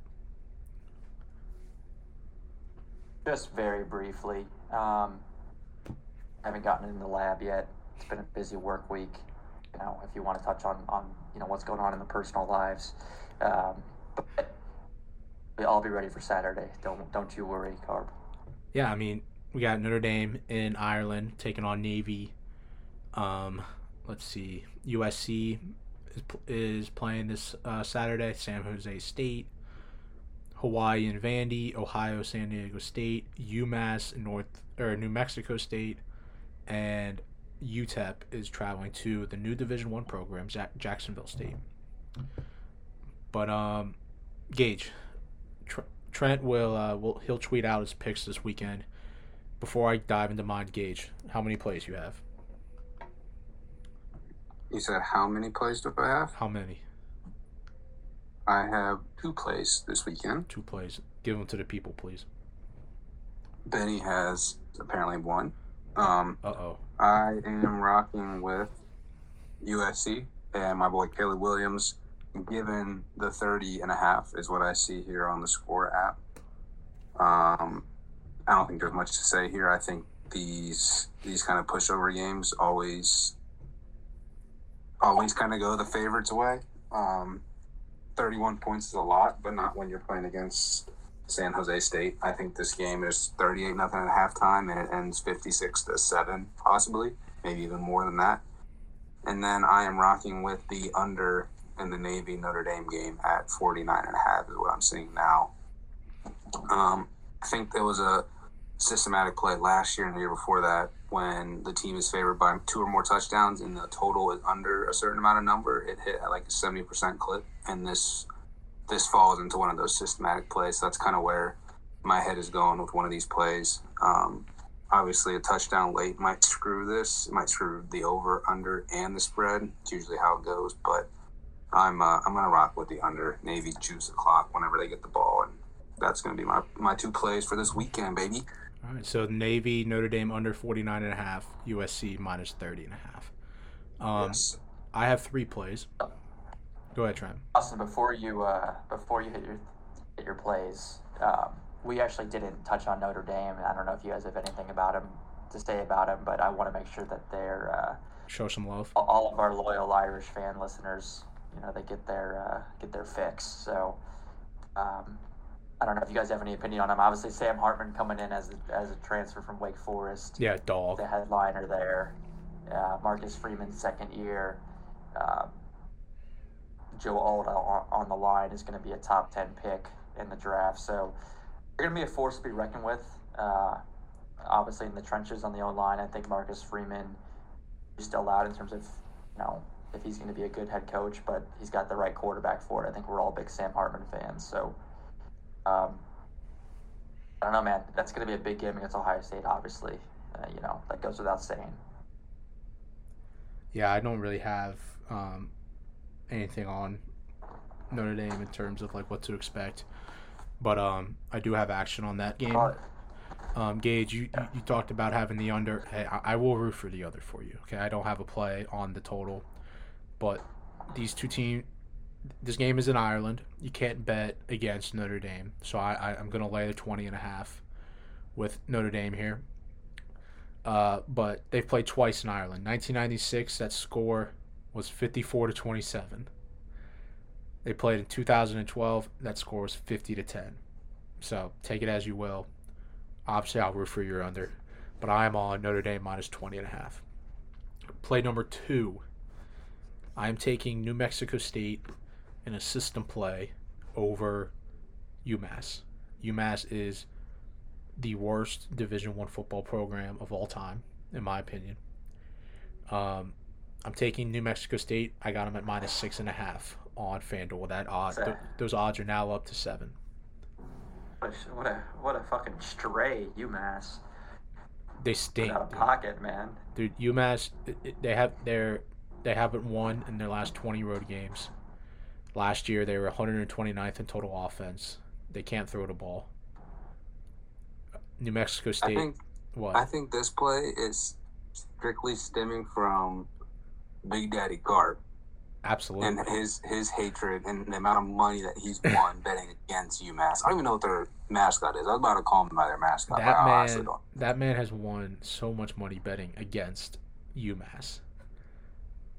Just very briefly. Um, haven't gotten in the lab yet. It's been a busy work week. You know, if you want to touch on, on you know what's going on in the personal lives, um, but I'll be ready for Saturday. Don't don't you worry, Carb. Yeah, I mean we got Notre Dame in Ireland taking on Navy. Um, let's see, USC is, is playing this uh, Saturday. San Jose State, Hawaii and Vandy, Ohio, San Diego State, UMass, North or New Mexico State, and UTEP is traveling to the new Division One program, Jack- Jacksonville State. But um, Gage, Trent will uh, will he'll tweet out his picks this weekend. Before I dive into mine, Gage, how many plays you have? You said how many plays do I have? How many? I have two plays this weekend. Two plays. Give them to the people, please. Benny has apparently one. Um, Uh oh. I am rocking with USC and my boy Caleb Williams. Given the 30 and a half is what I see here on the score app. Um, I don't think there's much to say here. I think these these kind of pushover games always always kind of go the favorites way. Um, 31 points is a lot, but not when you're playing against San Jose State. I think this game is 38 nothing at halftime and it ends 56 to 7 possibly, maybe even more than that. And then I am rocking with the under in the Navy Notre Dame game at 49 and a half is what I'm seeing now. Um, I think there was a systematic play last year and the year before that when the team is favored by two or more touchdowns and the total is under a certain amount of number, it hit at like a 70% clip. And this this falls into one of those systematic plays. So that's kind of where my head is going with one of these plays. Um, obviously, a touchdown late might screw this. It might screw the over, under, and the spread. It's usually how it goes. But I'm uh, I'm gonna rock with the under Navy juice o'clock whenever they get the ball, and that's gonna be my my two plays for this weekend, baby. All right, so Navy, Notre Dame under 49 and a half, USC minus 30 and a half. Um, yes. I have three plays. Go ahead, Trent. Austin, before you uh, before you hit your hit your plays, um, we actually didn't touch on Notre Dame. I don't know if you guys have anything about him to say about him, but I want to make sure that they're uh, Show some love. all of our loyal Irish fan listeners, you know, they get their uh, get their fix. So, um, I don't know if you guys have any opinion on him. Obviously, Sam Hartman coming in as a, as a transfer from Wake Forest, Yeah, dog. the headliner there. Uh, Marcus Freeman, second year. Um, Joe Alt on, on the line is going to be a top ten pick in the draft. So, they're going to be a force to be reckoned with. Uh, obviously, in the trenches on the O line, I think Marcus Freeman is still out in terms of, you know, if he's going to be a good head coach, but he's got the right quarterback for it. I think we're all big Sam Hartman fans. So, um, I don't know, man. That's going to be a big game against Ohio State, obviously. Uh, you know, that goes without saying. Yeah, I don't really have um, anything on Notre Dame in terms of like what to expect, but um, I do have action on that game. Um, Gage, you, you, you talked about having the under. Hey, I, I will root for the other for you. Okay, I don't have a play on the total, but these two teams, this game is in Ireland. You can't bet against Notre Dame, so I, I I'm gonna lay the 20 and a half with Notre Dame here. Uh, but they've played twice in Ireland. 1996, that score was 54 to 27. They played in 2012. That score was 50 to 10. So take it as you will. Obviously, I'll root for your under, but I am on Notre Dame minus 20 and a half. Play number two. I am taking New Mexico State in a system play over UMass. UMass is the worst Division One football program of all time, in my opinion. Um, I'm taking New Mexico State. I got them at minus six and a half on FanDuel. That odd, th- those odds are now up to seven. What a, what a fucking stray UMass They stink, out of dude. pocket, man. dude. UMass, they have their they haven't won in their last 20 road games. Last year they were 129th in total offense. They can't throw the ball. New Mexico I State, think what? I think this play is strictly stemming from Big Daddy Garp Absolutely. and his his hatred and the amount of money that he's won betting against UMass. I don't even know what their mascot is. I was about to call them by their mascot. that man, that man has won so much money betting against UMass,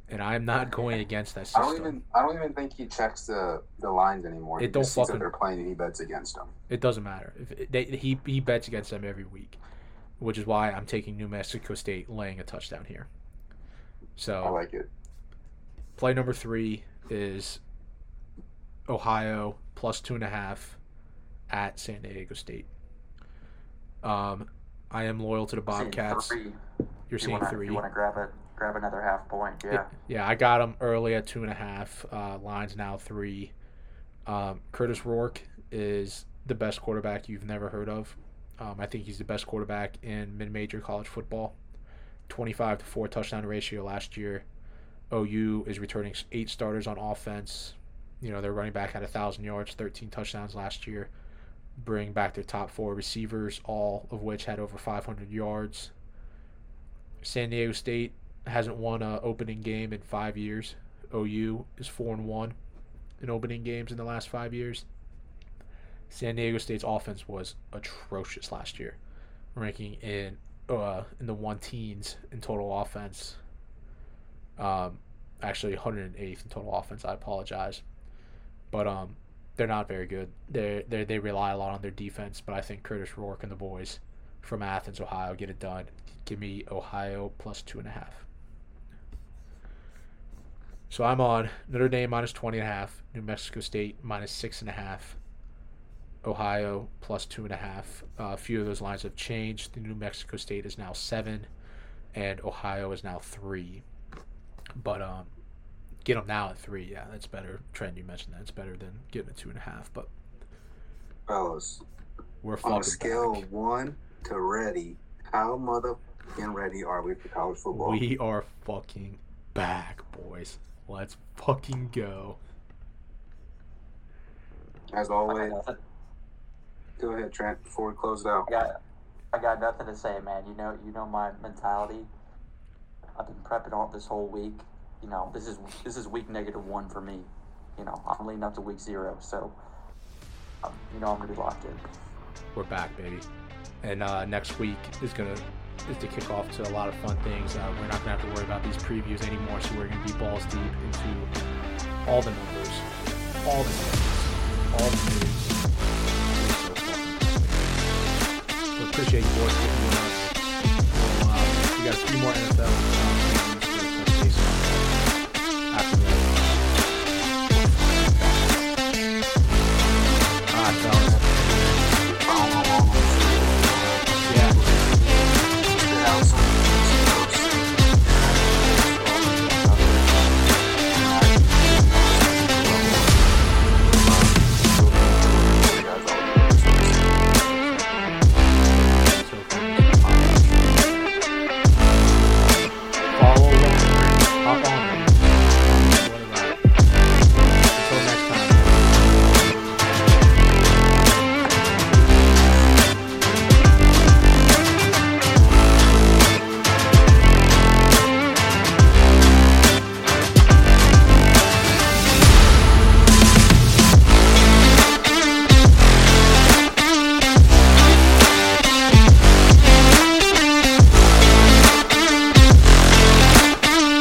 and I'm not going against that I system. don't even. I don't even think he checks the the lines anymore. It he don't fucking- they're playing and he bets against them. It doesn't matter. If they, he he bets against them every week, which is why I'm taking New Mexico State laying a touchdown here. So I like it. play number three is Ohio plus two and a half at San Diego State. Um, I am loyal to the Bobcats. Three. You're seeing three. You want to grab it? Grab another half point. Yeah. Yeah, I got him early at two and a half. Uh, lines now three. Um, Kurtis Rourke is the best quarterback you've never heard of. Um, I think he's the best quarterback in mid-major college football. Twenty-five to four touchdown ratio last year. OU is returning eight starters on offense. You know their running back had a thousand yards, thirteen touchdowns last year. Bring back their top four receivers, all of which had over 500 yards. San Diego State hasn't won a opening game in five years. OU is four and one in opening games in the last five years. San Diego State's offense was atrocious last year, ranking in uh, in the one teens in total offense. Um, actually 108th in total offense. I apologize, but um, they're not very good. They they rely a lot on their defense, but I think Kurtis Rourke and the boys from Athens, Ohio, get it done. Give me Ohio plus two and a half. So I'm on Notre Dame minus 20 and a half, New Mexico State minus six and a half, Ohio plus two and a half. Uh, a few of those lines have changed. The New Mexico State is now seven, and Ohio is now three. But um, get them now at three. Yeah, that's better. Trent, you mentioned that. It's better than getting a two and a half. But Fellas, we're on a scale back. of one to ready, how motherfucking ready are we for college football? We are fucking back, boys. Let's fucking go. As always, go ahead, Trent. Before we close it out, I got, I got nothing to say, man. You know, you know my mentality. I've been prepping all this whole week. You know, this is this is week negative one for me. You know, I'm leading up to week zero, so um, you know I'm gonna be locked in. We're back, baby. And uh, next week is gonna is to kick off to a lot of fun things. Uh, we're not gonna have to worry about these previews anymore. So we're gonna be balls deep into all the numbers, all the things, all the news. We appreciate you boys sticking with us. We'll, uh, we got a few more NFL